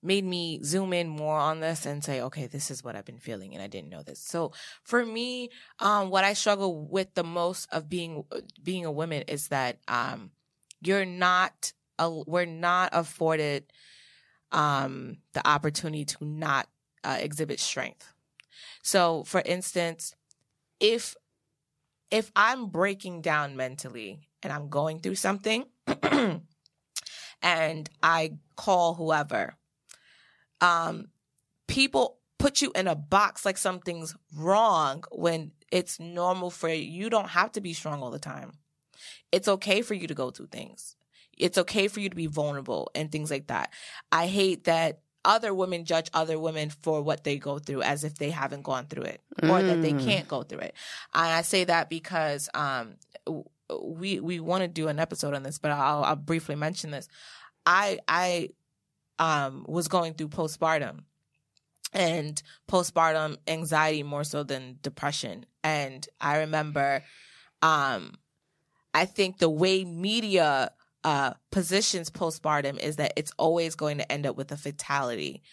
made me zoom in more on this and say, okay, this is what I've been feeling and I didn't know this. So for me, um what I struggle with the most of being being a woman is that um you're not a, we're not afforded um the opportunity to not uh, exhibit strength. So, for instance, if if I'm breaking down mentally and I'm going through something and I call whoever, um, people put you in a box like something's wrong when it's normal for you. You don't have to be strong all the time. It's okay for you to go through things. It's okay for you to be vulnerable and things like that. I hate that other women judge other women for what they go through as if they haven't gone through it or that they
Mm.
can't go through it. And I say that because um we we want to do an episode on this, but I'll, I'll briefly mention this. I I um was going through postpartum and postpartum anxiety more so than depression. And I remember um I think the way media uh, positions postpartum is that it's always going to end up with a fatality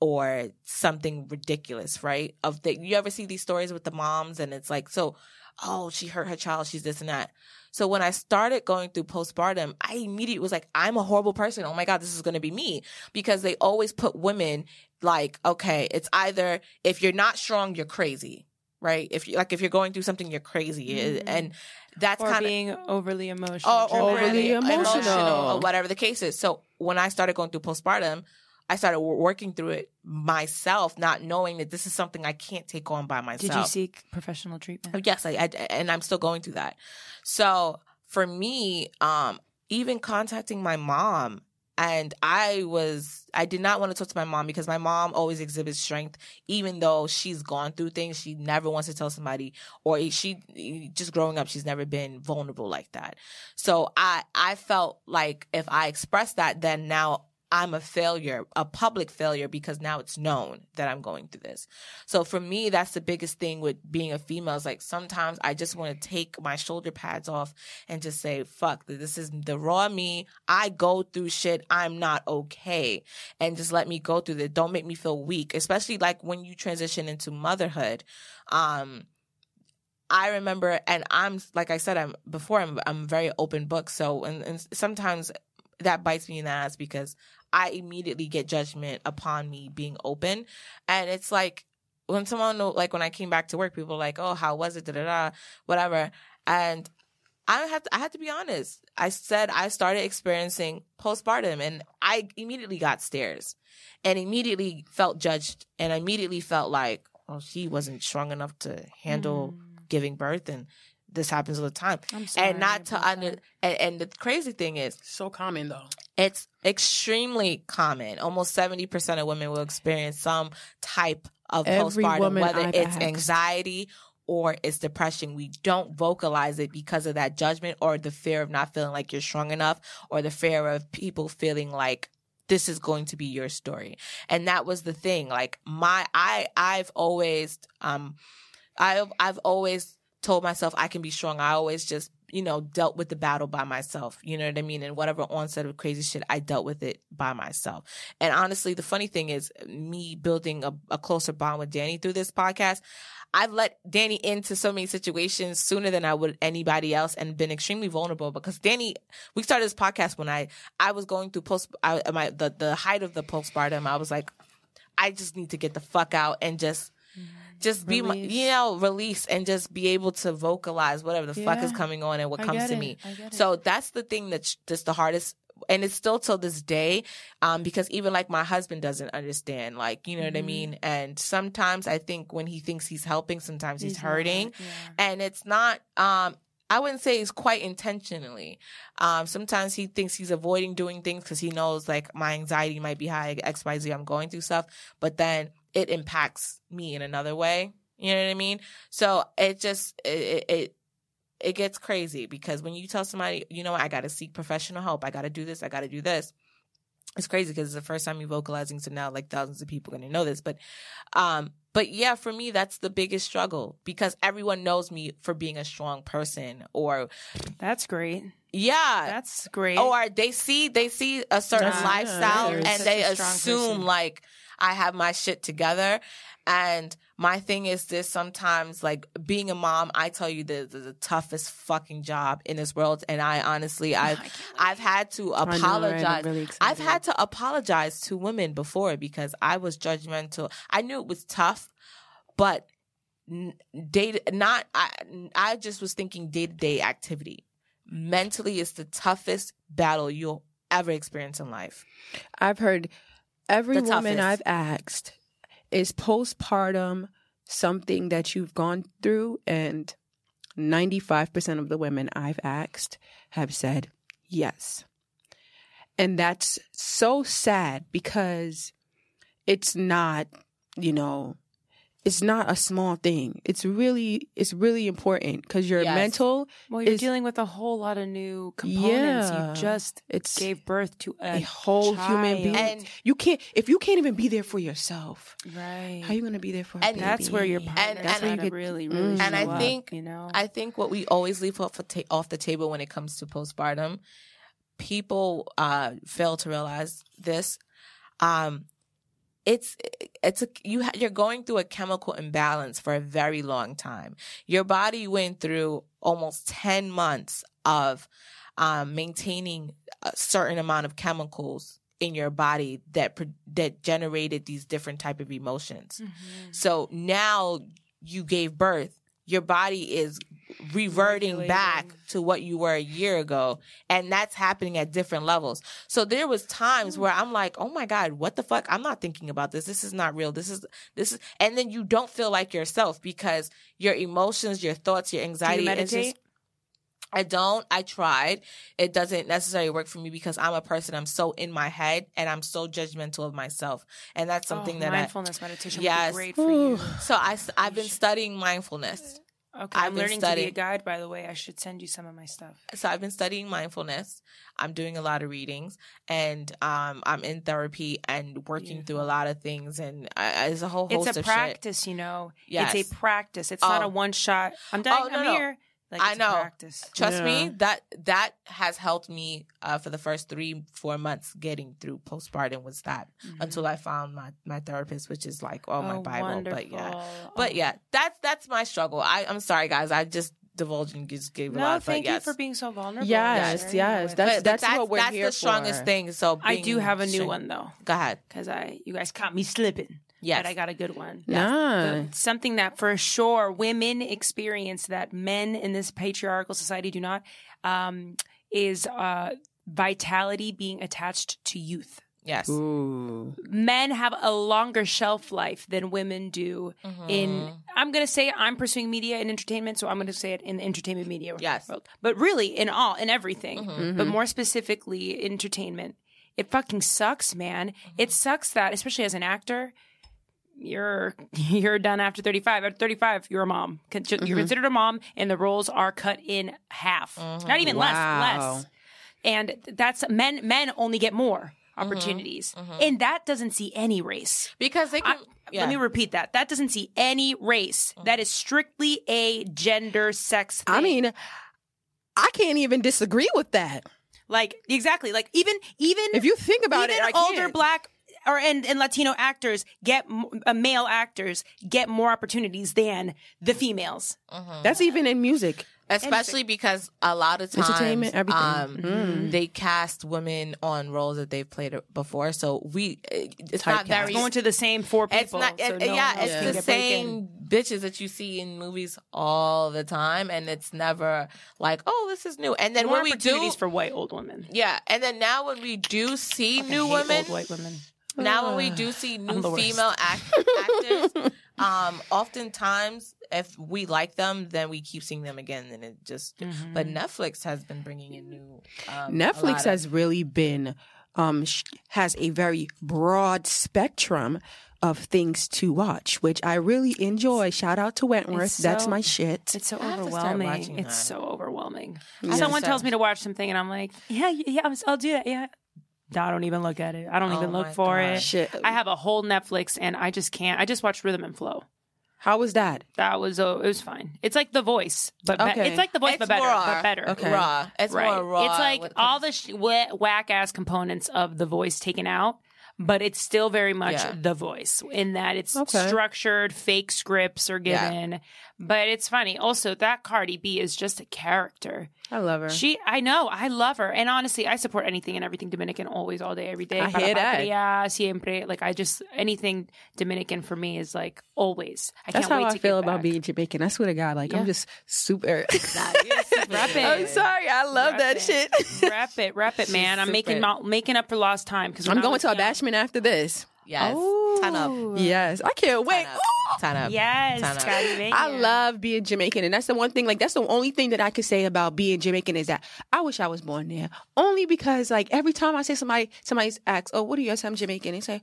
or something ridiculous, right? Of the you ever see these stories with the moms and it's like, so, oh, she hurt her child, she's this and that. So when I started going through postpartum, I immediately was like, I'm a horrible person. Oh my God, this is going to be me. Because they always put women like, okay, it's either if you're not strong, you're crazy, right? If you like, if you're going through something, you're crazy. Mm-hmm. And that's kind of
being overly emotional.
or, or
Overly
really
emotional.
or whatever the case is. So when I started going through postpartum, I started working through it myself, not knowing that this is something I can't take on by myself.
Did you seek professional treatment?
Yes, I, I and I'm still going through that. So for me, um, even contacting my mom, and I was I did not want to talk to my mom because my mom always exhibits strength, even though she's gone through things. She never wants to tell somebody, or she just growing up, she's never been vulnerable like that. So I I felt like if I expressed that, then now. I'm a failure, a public failure, because now it's known that I'm going through this. So for me, that's the biggest thing with being a female. Is like sometimes I just want to take my shoulder pads off and just say, "Fuck, this is the raw me. I go through shit. I'm not okay," and just let me go through it. Don't make me feel weak, especially like when you transition into motherhood. Um, I remember, and I'm like I said, I'm before I'm I'm very open book. So and, and sometimes that bites me in the ass because I immediately get judgment upon me being open, and it's like when someone like when I came back to work, people were like, "Oh, how was it?" Da da da, whatever, and I have to, I had to be honest. I said I started experiencing postpartum, and I immediately got stares, and immediately felt judged, and I immediately felt like, "Oh, she wasn't strong enough to handle mm. giving birth," and this happens all the time.
I'm sorry
and not to
about
under and, and the crazy thing is
So common though.
it's extremely common. Almost 70% of women will experience some type of
Every
postpartum, whether
I've
it's
asked.
anxiety or it's depression. We don't vocalize it because of that judgment or the fear of not feeling like you're strong enough or the fear of people feeling like this is going to be your story. And that was the thing. Like my I I've always um I've I've always told myself I can be strong. I always just you know, dealt with the battle by myself. You know what I mean? And whatever onset of crazy shit, I dealt with it by myself. And honestly, the funny thing is, me building a, a closer bond with Dany through this podcast, I've let Dany into so many situations sooner than I would anybody else and been extremely vulnerable because Dany, we started this podcast when I, I was going through post, I, my, the, the height of the postpartum. I was like, I just need to get the fuck out and just, just be my,
Release.
you know, release and just be able to vocalize whatever the fuck is coming on and what comes to
it.
me.
I get it.
So that's the thing that's just the hardest. And it's still till this day, um, because even like my husband doesn't understand, like, you know
Mm-hmm.
what I mean? And sometimes I think when he thinks he's helping, sometimes he's,
He's not,
hurting.
yeah.
And it's not, um, I wouldn't say it's quite intentionally. Um, sometimes he thinks he's avoiding doing things because he knows like my anxiety might be high, X, Y, Z, I'm going through stuff, but then it impacts me in another way. You know what I mean? So it just, it, it, it gets crazy because when you tell somebody, you know, what, I got to seek professional help, I got to do this, I got to do this. It's crazy because it's the first time you're vocalizing, so now like thousands of people are going to know this. But, um, but yeah, for me, that's the biggest struggle because everyone knows me for being a strong person, or
That's great.
yeah,
That's great.
or they see they see a certain lifestyle and they assume
person.
like I have my shit together. And my thing is this sometimes like being a mom, I tell you this is the toughest fucking job in this world. And I honestly I've I've had to
know,
apologize.
really
I've had to apologize to women before because I was judgmental. I knew it was tough, but n- day not I I just was thinking day to day activity. Mentally is the toughest battle you'll ever experience in life.
I've heard every
The
woman
toughest.
I've asked is postpartum something that you've gone through, and 95% of the women I've asked have said yes. And that's so sad because it's not, you know, it's not a small thing. It's really, it's really important because your
Yes.
mental,
well, you're
is-
dealing with a whole lot of new components.
Yeah.
You just
it's
gave birth to a,
a whole human being.
And-
you can't if you can't even be there for yourself.
Right.
How are you gonna be there for? A
And
baby?
that's where your
And-
partner's
and-
gotta
you get-
really, really
Mm.
And I
show up,
think-
you know,
I think what we always leave off, the ta- off the table when it comes to postpartum, people uh, fail to realize this. Um, it's it's a you ha- you're going through a chemical imbalance for a very long time. Your body went through almost ten months of um, maintaining a certain amount of chemicals in your body that that generated these different type of emotions.
Mm-hmm.
So now you gave birth. Your body is reverting back to what you were a year ago. And that's happening at different levels. So there was times where I'm like, oh my God, what the fuck? I'm not thinking about this. This is not real. This is, this is, and then you don't feel like yourself because your emotions, your thoughts, your
Do
anxiety.
you
is
meditate?
I don't. I tried. It doesn't necessarily work for me because I'm a person. I'm so in my head and I'm so judgmental of myself, and that's something
oh,
that I.
mindfulness meditation
Yes.
would be great for you.
So I, I've been studying mindfulness.
Okay, I'm
been
learning to be a guide. By the way, I should send you some of my stuff.
So I've been studying mindfulness. I'm doing a lot of readings, and um, I'm in therapy and working through a lot of things. And I, it's a whole host
It's a practice, you know.
Yes.
It's a practice. It's not
Oh.
a one shot. I'm done.
Oh, no,
I'm
no.
here. Like,
I know.
Practice.
shit. Trust me, that that has helped me uh, for the first three four months getting through postpartum. Was that until I found my my therapist, which is like oh, my Bible. But yeah, but
Oh.
yeah, that's that's my struggle. I I'm sorry guys, I just divulged and just gave a lot.
No,
lot.
thank
but
you for being so vulnerable.
Yes,
and sharing
yes,
with
that's-
us.
But
that's what we're
that's
here
the strongest
for.
thing. So
I do have a new
strong-
one though,
Go ahead.
because I you guys caught me slipping.
Yes.
but I got a good one.
Nah.
The- something that for sure women experience that men in this patriarchal society do not um, is uh, vitality being attached to youth.
Yes.
Ooh.
Men have a longer shelf life than women do
Mm-hmm.
in I'm going to say I'm pursuing media and entertainment so I'm going to say it in the entertainment media
Yes.
world. But really in all in everything.
Mm-hmm.
But more specifically entertainment. It fucking sucks, man.
Mm-hmm.
It sucks that especially as an actor you're you're done after 35 after 35 you're a mom Con-
Mm-hmm.
you're considered a mom and the roles are cut in half
Mm-hmm.
not even
Wow.
less less and that's men men only get more
Mm-hmm.
opportunities and that doesn't see any race
Because they can. yeah.
let me repeat that that doesn't see any race that is strictly a gender sex thing.
I mean, I can't even disagree with that.
Like exactly. Like even even
If you think about
even
it, I
older
can't.
black or and, and Latino actors get uh, male actors get more opportunities than the females.
That's even in music.
especially because a lot of times
Entertainment, everything.
um, they cast women on roles that they've played before so we it's not
Typecast.
very
Going to the same four people.
it's not
so
it-
no
yeah it's
can
the
get break
same bitches that you see in movies all the time and it's never like oh this is new and then
More
when we do
opportunities for white old women.
yeah and then now when we do see new
Hate
women
old white women.
Now when we do see new female act- actors um oftentimes if we like them then we keep seeing them again and it just
Mm-hmm.
but netflix has been bringing in new um,
Netflix
lot of-
has really been um has a very broad spectrum of things to watch, which I really enjoy. Shout out to Wentworth.
It's
That's my shit.
It's so
I have to start
overwhelming. It's
that.
so overwhelming.
Yeah.
Someone
So-
tells me to watch something, and I'm like, yeah, yeah, I'll do that. Yeah. No, I don't even look at it. I don't
Oh
even look for
God.
it.
Shit.
I have a whole Netflix, and I just can't. I just watched Rhythm and Flow.
How was that?
That was oh, it was fine. It's like The Voice, but be-
Okay.
it's like The Voice,
it's
but better,
raw,
but better.
Okay.
raw it's
Right.
more raw
It's like all the sh- whack ass components of The Voice taken out, but it's still very much
Yeah.
The Voice in that it's
Okay.
structured, fake scripts are
Yeah.
given. But it's funny. Also, that Cardi B is just a character.
I love her.
She, I know, I love her, and honestly, I support anything and everything Dominican, always, all day, every day.
I
Para
hear that.
patria, siempre. Like I just anything Dominican for me is like always. I
That's
can't
how
wait
I
to
feel about being Jamaican. I swear to God, like
Yeah.
I'm just super.
Nah, you're super
Rap it.
I'm sorry, I love
Rap
that
it.
shit.
wrap it, Wrap it, man. I'm
super-
making my, making up for lost time because
I'm going to a bashment after this.
yes turn up
Yes, I can't wait.
turn up turn up
Yes,
Turn up.
I love being Jamaican, and that's the one thing. Like that's the only thing that I could say about being Jamaican is that I wish I was born there. Only because like every time I say somebody, somebody asks, "Oh, what are you?" I say I'm Jamaican. They say,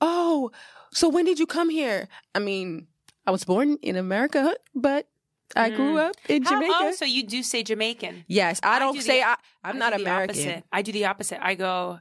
"Oh, so when did you come here?" I mean, I was born in America, but I grew up in
How,
Jamaica.
oh, so you do say Jamaican?
yes, I don't
do the-
say I, I'm
I
not
do the
American.
Opposite. I do the opposite. I go,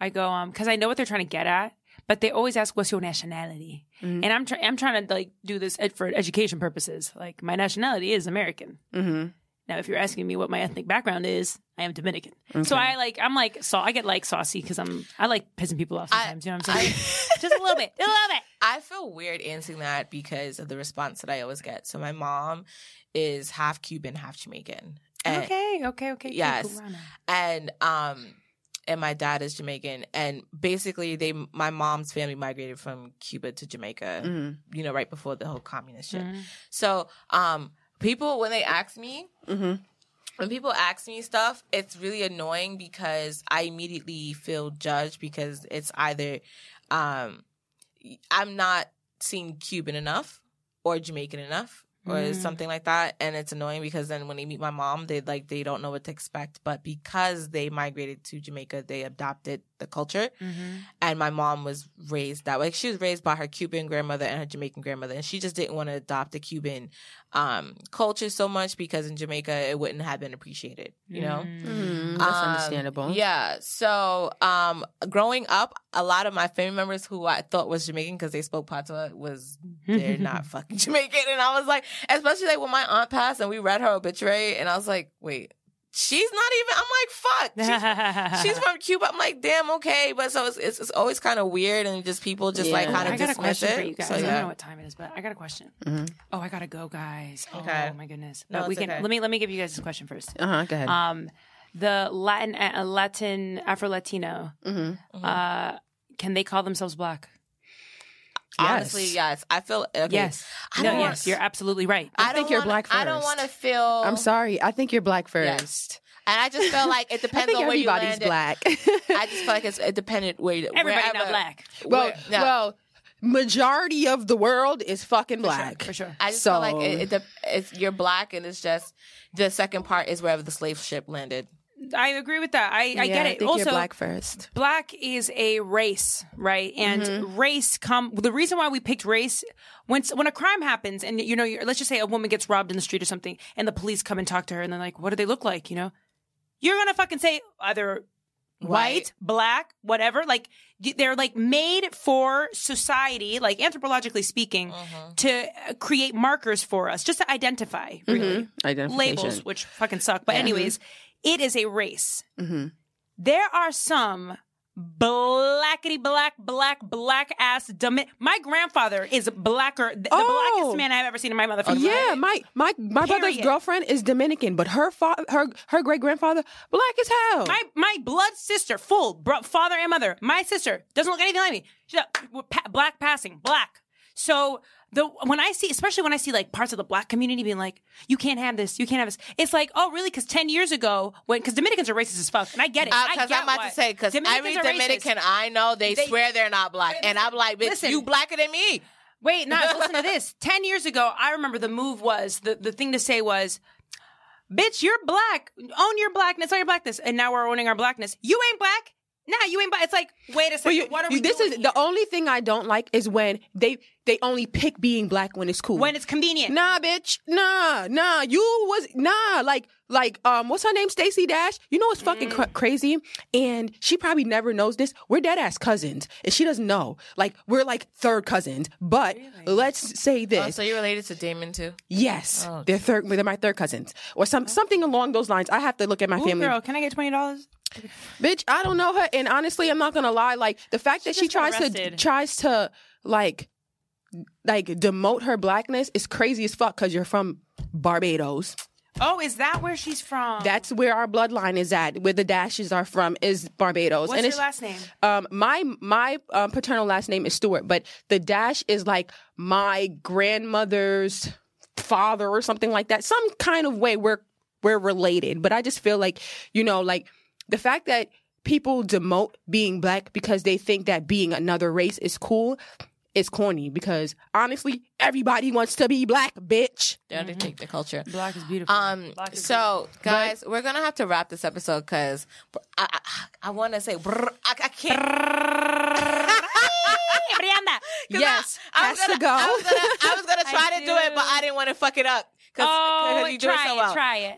I go, um, because I know what they're trying to get at, but they always ask, "What's your nationality?"
Mm-hmm.
And I'm trying, I'm trying to like do this ed- for education purposes. Like my nationality is American.
hmm
Now, if you're asking me what my ethnic background is, I am Dominican. So I like, I'm like, so I get like saucy because I'm, I like pissing people off sometimes. you know what I'm saying? Just a little bit, a little bit.
I feel weird answering that because of the response that I always get. So my mom is half Cuban, half Jamaican. And,
okay, okay, okay.
Yes.
Cubana.
And um and my dad is Jamaican and basically they my mom's family migrated from Cuba to Jamaica,
hmm
you know, right before the whole communist shit.
Mhm.
So, um people when they ask me
hmm
when people ask me stuff, it's really annoying because I immediately feel judged because it's either um I'm not seeing Cuban enough or Jamaican enough or
Mm.
something like that. And it's annoying because then when they meet my mom they like they don't know what to expect. But because they migrated to Jamaica they adopted the culture
Mhm.
and my mom was raised that way. She was raised by her Cuban grandmother and her Jamaican grandmother, and she just didn't want to adopt the Cuban um, culture so much because in Jamaica it wouldn't have been appreciated, you know.
Mm, that's
Um,
understandable.
Yeah. So, um, growing up, a lot of my family members who I thought was Jamaican because they spoke patois was they're not fucking Jamaican, and I was like, especially like when my aunt passed and we read her obituary, and I was like, wait. She's not even. I'm like, fuck. She's, she's from Cuba. I'm like, damn, okay, but so it's it's, it's always kind of weird, and just people just like kind of dismiss
question
it.
for you guys.
So,
I don't know what time it is, but I got a question.
Mhm.
Oh, I gotta go, guys.
Okay.
Oh my goodness.
No,
But we can
okay.
let me let me give you guys this question first.
Uh huh. Go ahead.
Um, the Latin uh, Latin Afro Latino,
hmm
uh, can they call themselves black?
Honestly, yes. I feel okay.
Yes.
I
no.
don't
Yes. You're absolutely right.
I
I
think
don't
you're
wanna-
black
I don't want to feel.
I'm sorry. I think you're black
Yes.
first.
and I just feel like it
I
depends
think
on where you
everybody's black.
I just feel like it's it dependent where you.
Everybody
wherever,
not black.
well,
where- yeah.
well, majority of the world is fucking black.
For sure.
I just
so-
feel like it, it, it's you're black, and it's just the second part is wherever the slave ship landed.
I agree with that. I, I
Yeah,
get
I
it.
think
also,
you're black first.
black is a race, right? And
Mm-hmm.
race come the reason why we picked race when when a crime happens and you know you're, let's just say a woman gets robbed in the street or something and the police come and talk to her and they're like, "What do they look like?" You know, you're gonna fucking say either white,
White.
black, whatever. Like they're like made for society, like anthropologically speaking,
Mm-hmm.
to uh, create markers for us, just to identify, really.
Identification.
Labels, which fucking suck. But anyways, it is a race. Mm-hmm. There are some blackety black, black, black ass dumb. My grandfather is blacker, the, the
Oh.
blackest man I've ever seen in my motherfucking
Yeah,
life.
my my my brother's girlfriend is Dominican, but her fa- her her great grandfather black as hell.
My my blood sister, full bro- father and mother. My sister doesn't look anything like me. She's a, pa- black passing, black. So the when I see, especially when I see like parts of the black community being like, "You can't have this, you can't have this," it's like, oh, really? Because ten years ago, when because Dominicans are racist as fuck, and I get it.
Because Uh, I'm about
why.
to say, because every
are racist.
Dominican I know, they,
They-
swear they're not black, and I'm like, bitch,
Listen.
you blacker than me.
Wait, no, listen to this. Ten years ago, I remember the move was the, the thing to say was, bitch, you're black. Own your blackness, own your blackness. And now we're owning our blackness. You ain't black. Nah, you ain't black. It's like, wait a second.
you-
what are we
this
doing
is
here?
the only thing I don't like is when they they only pick being black when it's cool.
when it's convenient.
Nah, bitch. Nah, nah. You was nah. Like, like, um, what's her name? Stacey Dash. You know what's fucking
Mm.
cra- crazy? And she probably never knows this. We're dead ass cousins, and she doesn't know. Like, we're like third cousins. But let's say this.
Oh, so you're related to Damon too?
yes,
Oh,
they're third. They're my third cousins, or some something along those lines. I have to look at my
Ooh,
family.
girl, can I get twenty dollars?
Bitch, I don't know her, and honestly, I'm not gonna lie. Like the fact that she
just got
tries to tries to like like demote her blackness is crazy as fuck because you're from Barbados.
Oh, is that where she's from?
That's where our bloodline is at. Where the dashes are from is Barbados.
What's
and
your last name?
Um, my my um, paternal last name is Stewart, but the dash is like my grandmother's father or something like that. Some kind of way we're we're related. But I just feel like you know, like the fact that people demote being black because they think that being another race is cool is corny. Because honestly, everybody wants to be black, bitch.
They already take the culture.
Black is beautiful.
Um. So, guys, we're gonna have to wrap this episode because I I, I want to say brr, I, I can't.
Brianda.
Yes,
I, I
has
was gonna,
to go.
I was gonna, I was gonna try
I
to do it, but. I didn't want to fuck it up because
Oh,
you do
try
it so well.
try it.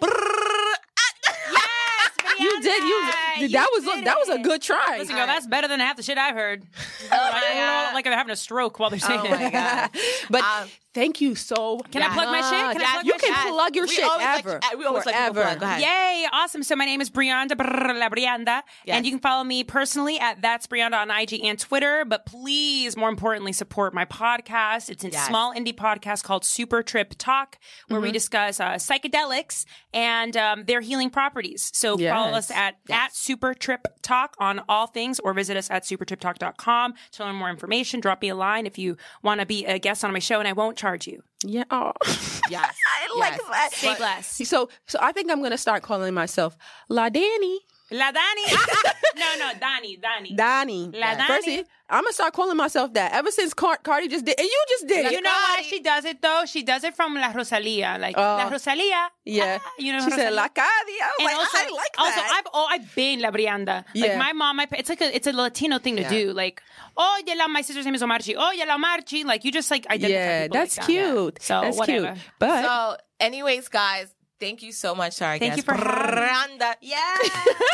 Yes,
You did. You,
You
that was
did
that was a good try.
Listen, girl, that's better than half the shit I've heard.
Oh my
like they're having a stroke while they're saying
Oh my
it.
god!
But
Um,
thank you so.
Can I plug my shit? Can I plug
you can
shit?
plug your
We
shit
always
ever.
uh, we always like
forever.
plug. Go ahead.
Yay! Awesome. So my name is Brianda Brr, La Brianda,
Yes.
and you can follow me personally at That's Brianda on IG and Twitter. But please, more importantly, support my podcast. It's a
Yes.
small indie podcast called Super Trip Talk, where we discuss uh, psychedelics and um, their healing properties. So follow us
Yes.
at at Super Trip Talk on all things, or visit us at supertriptalk.com to learn more information. Drop me a line if you want to be a guest on my show, and I won't charge you.
Yeah. Oh.
Yes,
I like
yes.
that.
Stay blessed.
So, so I think I'm gonna start calling myself La Dany.
La Dani. no, no, Dani, Dani.
Donnie.
La Dani.
First, I'm gonna start calling myself that. Ever since Car- Cardi just did, and you just did it.
You know why she does it though? She does it from La Rosalia, like
Oh.
La Rosalia.
Yeah.
Ah, you know,
she said
Rosalia.
La Cadia. I was
And
like,
also,
I like
also. I've oh, I've been La Brianda.
Yeah.
Like my mom, my pa- it's like a it's a Latino thing to
Yeah.
do. Like, oh, yeah, la, my sister's name is Omarchi. Oh, yeah, la Omarchi. Like you just like identify.
yeah,
people
that's
like that.
cute.
So
that's
whatever.
cute. But
So, anyways, guys, thank you so much, Sorry,
Thank you for
Brianda. Yeah.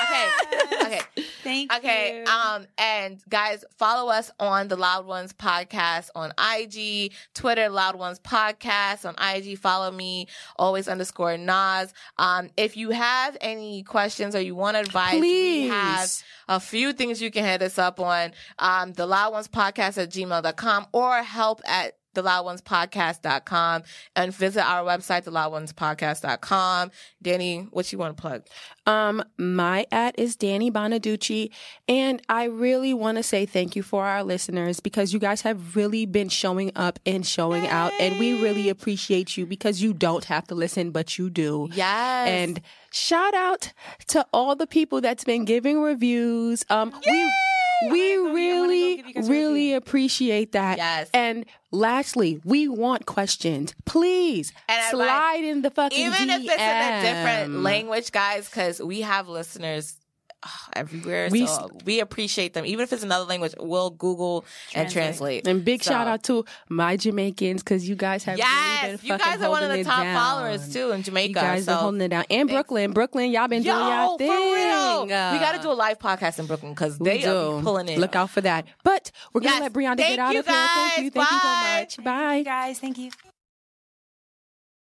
okay. Okay.
Thank
Okay.
you.
Um, and guys, follow us on the Loud Ones podcast on IG, Twitter, Loud Ones podcast on IG. Follow me, always underscore Nas. Um, if you have any questions or you want advice, we have
Please.
a few things you can hit us up on. Um, the Loud Ones podcast at gmail.com or help at the loud ones podcast.com and visit our website, the loud ones podcast.com. Dany, what you want to plug?
Um, my at is Danny Bonaducci, and I really want to say thank you for our listeners because you guys have really been showing up and showing out, and we really appreciate you because you don't have to listen, but you do.
Yes.
And shout out to all the people that's been giving reviews. Um, we we
go- I wanna go
really
give you guys a
really appreciate that.
Yes.
And lastly, we want questions. Please
And
slide in the fucking
even if it's in a different language, guys, because we have listeners everywhere.
We
so we appreciate them. Even if it's another language, we'll Google and translate.
And big
So-
shout out to my Jamaicans because you guys have really
Yes,
been
you guys are one of the top
down.
followers too in Jamaica.
You guys
so.
are holding it down. And Brooklyn, Brooklyn, y'all been doing
Yo,
y'all
for
thing.
real. we got to do a live podcast in Brooklyn because they are
do.
be pulling in.
Look out for that. But we're gonna
Yes.
let Brianda
Thank
get out
you,
of here. Thank you. Thank you so much. Bye.
guys, thank you.